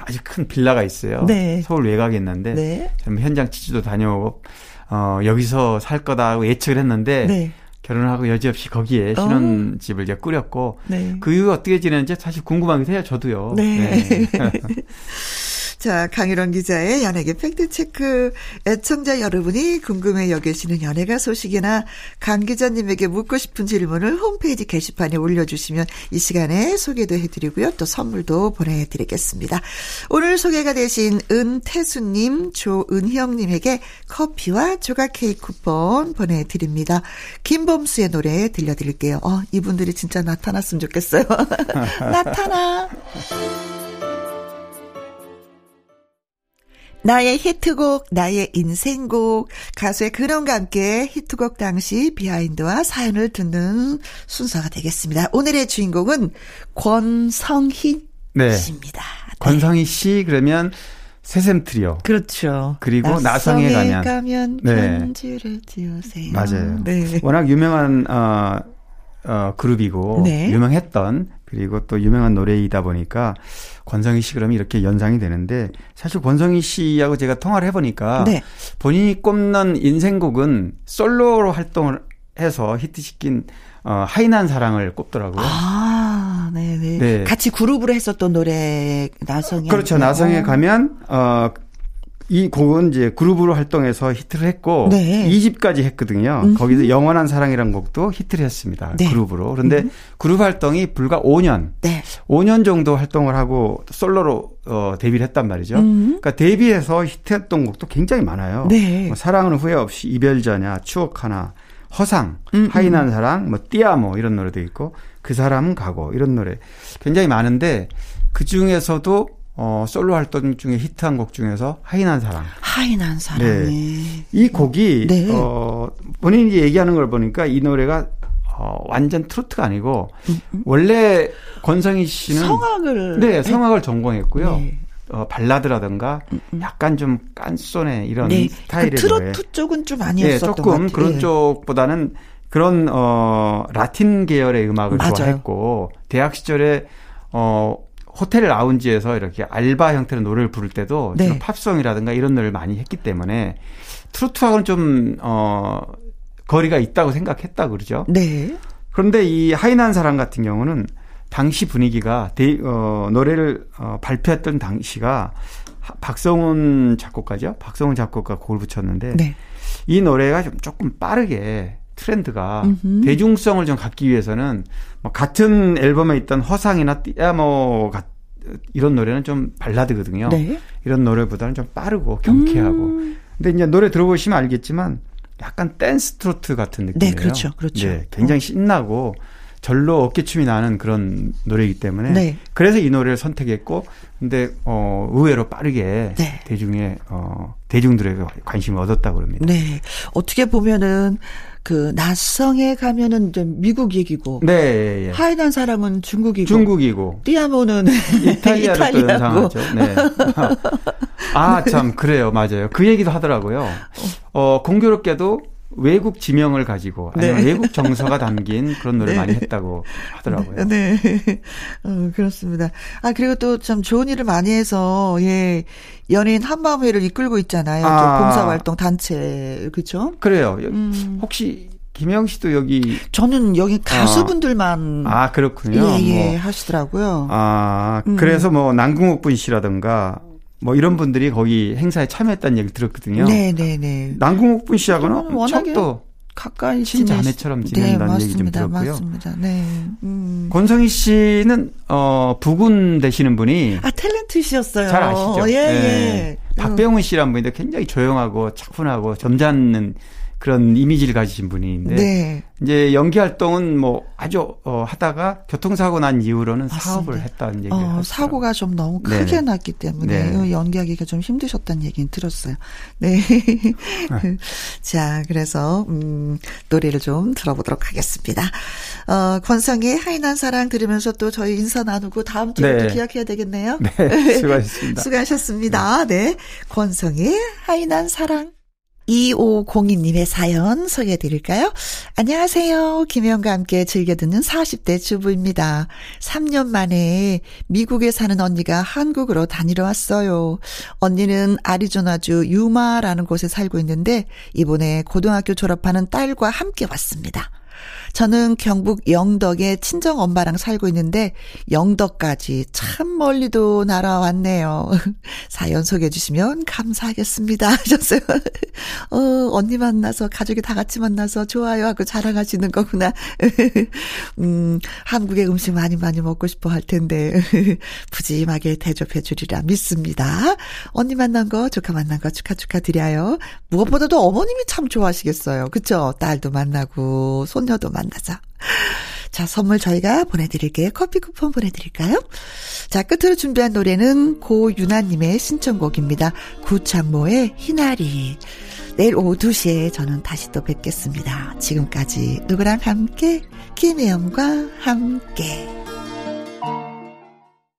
아주 큰 빌라가 있어요. 네. 서울 외곽에 있는데 네. 현장 취재도 다녀오고 어, 여기서 살 거다 고 예측을 했는데 네. 결혼하고 여지없이 거기에 어. 신혼집을 이제 꾸렸고 네. 그 이후 어떻게 지내는지 사실 궁금하기도 해요. 저도요. 네. 네. 자, 강유론 기자의 연예계 팩트체크. 애청자 여러분이 궁금해 여기시는 연예가 소식이나 강 기자님에게 묻고 싶은 질문을 홈페이지 게시판에 올려주시면 이 시간에 소개도 해드리고요. 또 선물도 보내드리겠습니다. 오늘 소개가 되신 은태수님, 조은형님에게 커피와 조각 케이크 쿠폰 보내드립니다. 김범수의 노래 들려드릴게요. 어, 이분들이 진짜 나타났으면 좋겠어요. 나타나. 나의 히트곡, 나의 인생곡, 가수의 근원과 함께 히트곡 당시 비하인드와 사연을 듣는 순서가 되겠습니다. 오늘의 주인공은 권성희 네. 씨입니다. 네. 권성희 씨 그러면 새샘 트리오. 그렇죠. 그리고 나성에 가면 가면 네. 편지를 지으세요. 맞아요. 네. 워낙 유명한 어, 어 그룹이고 네. 유명했던 그리고 또 유명한 노래이다 보니까 권성희 씨 그러면 이렇게 연상이 되는데 사실 권성희 씨하고 제가 통화를 해보니까 네. 본인이 꼽는 인생곡은 솔로로 활동을 해서 히트시킨 어, 하이난 사랑을 꼽더라고요. 아, 네네. 네. 같이 그룹으로 했었던 노래 나성에. 그렇죠. 나성에 가면 어, 이 곡은 이제 그룹으로 활동해서 히트를 했고 네. 2집까지 했거든요. 음흠. 거기서 영원한 사랑이라는 곡도 히트를 했습니다. 네. 그룹으로. 그런데 음. 그룹 활동이 불과 5년. 네. 5년 정도 활동을 하고 솔로로 어 데뷔를 했단 말이죠. 음. 그러니까 데뷔해서 히트했던 곡도 굉장히 많아요. 네. 뭐 사랑은 후회 없이 이별자냐, 추억 하나, 허상, 음, 하이난 음. 사랑, 뭐 띠아모 이런 노래도 있고 그 사람은 가고 이런 노래 굉장히 많은데 그 중에서도 어, 솔로 활동 중에 히트한 곡 중에서 하이난 사랑. 하이난 사랑. 네. 이 곡이 네. 어, 본인이 얘기하는 걸 보니까 이 노래가 어, 완전 트로트가 아니고 음. 원래 권성희 씨는 성악을 네, 성악을 전공했고요. 네. 어, 발라드라든가 음, 음. 약간 좀 깐소네 이런 네. 스타일의 그 트로트 노래. 쪽은 좀 아니었었던 네, 조금 그런 네. 쪽보다는 그런 어 라틴 계열의 음악을 맞아요. 좋아했고 대학 시절에 어 호텔 라운지에서 이렇게 알바 형태의 노래를 부를 때도 네. 팝송이라든가 이런 노래를 많이 했기 때문에 트로트하고는 좀, 어, 거리가 있다고 생각했다 그러죠. 네. 그런데 이 하이난 사람 같은 경우는 당시 분위기가 대, 어, 노래를 어, 발표했던 당시가 박성훈 작곡가죠. 박성훈 작곡가 곡을 붙였는데 네. 이 노래가 좀 조금 빠르게 트렌드가 음흠. 대중성을 좀 갖기 위해서는 뭐 같은 앨범에 있던 허상이나 띠아모 같 이런 노래는 좀 발라드거든요. 네. 이런 노래보다는 좀 빠르고 경쾌하고. 음. 근데 이제 노래 들어보시면 알겠지만 약간 댄스 트로트 같은 네, 느낌이에요. 네, 그렇죠. 그렇죠. 네, 굉장히 신나고 절로 어깨춤이 나는 그런 노래이기 때문에 네. 그래서 이 노래를 선택했고 근데 어 의외로 빠르게 네. 대중의 어 대중들에게 관심을 얻었다고 그럽니다. 네. 어떻게 보면은 그 낯성에 가면은 좀 미국 얘기고 네, 예, 예. 하이난 사람은 중국이고 중국이고 띠아모는 이탈리아로 또 연상하죠. 네. 아, 참 그래요. 맞아요. 그 얘기도 하더라고요. 어, 공교롭게도 외국 지명을 가지고 아니면 네. 외국 정서가 담긴 그런 노래 네. 많이 했다고 하더라고요. 네. 네. 어, 그렇습니다. 아, 그리고 또 참 좋은 일을 많이 해서, 예, 연예인 한마음회를 이끌고 있잖아요. 아. 봉사 활동 단체, 그죠? 그래요. 음. 혹시 김영 씨도 여기 저는 여기 가수분들만 아, 아 그렇군요. 예, 예 뭐. 하시더라고요. 아, 음. 그래서 뭐 남궁옥 분 씨라든가 뭐 이런 분들이 거기 행사에 참여했다는 얘기를 들었거든요. 네, 네, 네. 남궁옥 분 씨하고는 워낙에 또 가까이 친자매처럼 지낸다는 네, 얘기 좀 들었고요. 맞습니다. 네. 음. 권성희 씨는 어 부군 되시는 분이 아 탤런트시였어요. 잘 아시죠? 예, 예. 예. 박병훈 씨란 분인데 굉장히 조용하고 차분하고 점잖은 그런 이미지를 가지신 분인데 네. 이제 연기 활동은 뭐 아주 어 하다가 교통사고 난 이후로는 맞습니다. 사업을 했다는 얘기를 어, 사고가 좀 너무 크게 네 났기 때문에 네. 연기하기가 좀 힘드셨다는 얘기는 들었어요. 네. 자, 그래서 음 노래를 좀 들어보도록 하겠습니다. 어, 권성의 하이난 사랑 들으면서 또 저희 인사 나누고 다음 주에 네. 또 기약해야 되겠네요. 네. 수고하셨습니다. 수고하셨습니다. 네. 권성의 하이난 사랑 2502님의 사연 소개해 드릴까요? 안녕하세요. 김혜영과 함께 즐겨 듣는 40대 주부입니다. 3년 만에 미국에 사는 언니가 한국으로 다니러 왔어요. 언니는 아리조나주 유마라는 곳에 살고 있는데 이번에 고등학교 졸업하는 딸과 함께 왔습니다. 저는 경북 영덕에 친정 엄마랑 살고 있는데 영덕까지 참 멀리도 날아왔네요. 사연 소개해 주시면 감사하겠습니다. 하셨어요. 어, 언니 만나서 가족이 다 같이 만나서 좋아요 하고 자랑하시는 거구나. 음, 한국의 음식 많이 많이 먹고 싶어 할 텐데 푸짐하게 대접해 주리라 믿습니다. 언니 만난 거 조카 만난 거 축하 축하드려요. 무엇보다도 어머님이 참 좋아하시겠어요. 그쵸? 딸도 만나고 손녀도 만나 서. 자, 선물 저희가 보내드릴게요. 커피 쿠폰 보내드릴까요? 자, 끝으로 준비한 노래는 고유나님의 신청곡입니다. 구창모의 희나리. 내일 오후 2시에 저는 다시 또 뵙겠습니다. 지금까지 누구랑 함께, 김혜영과 함께.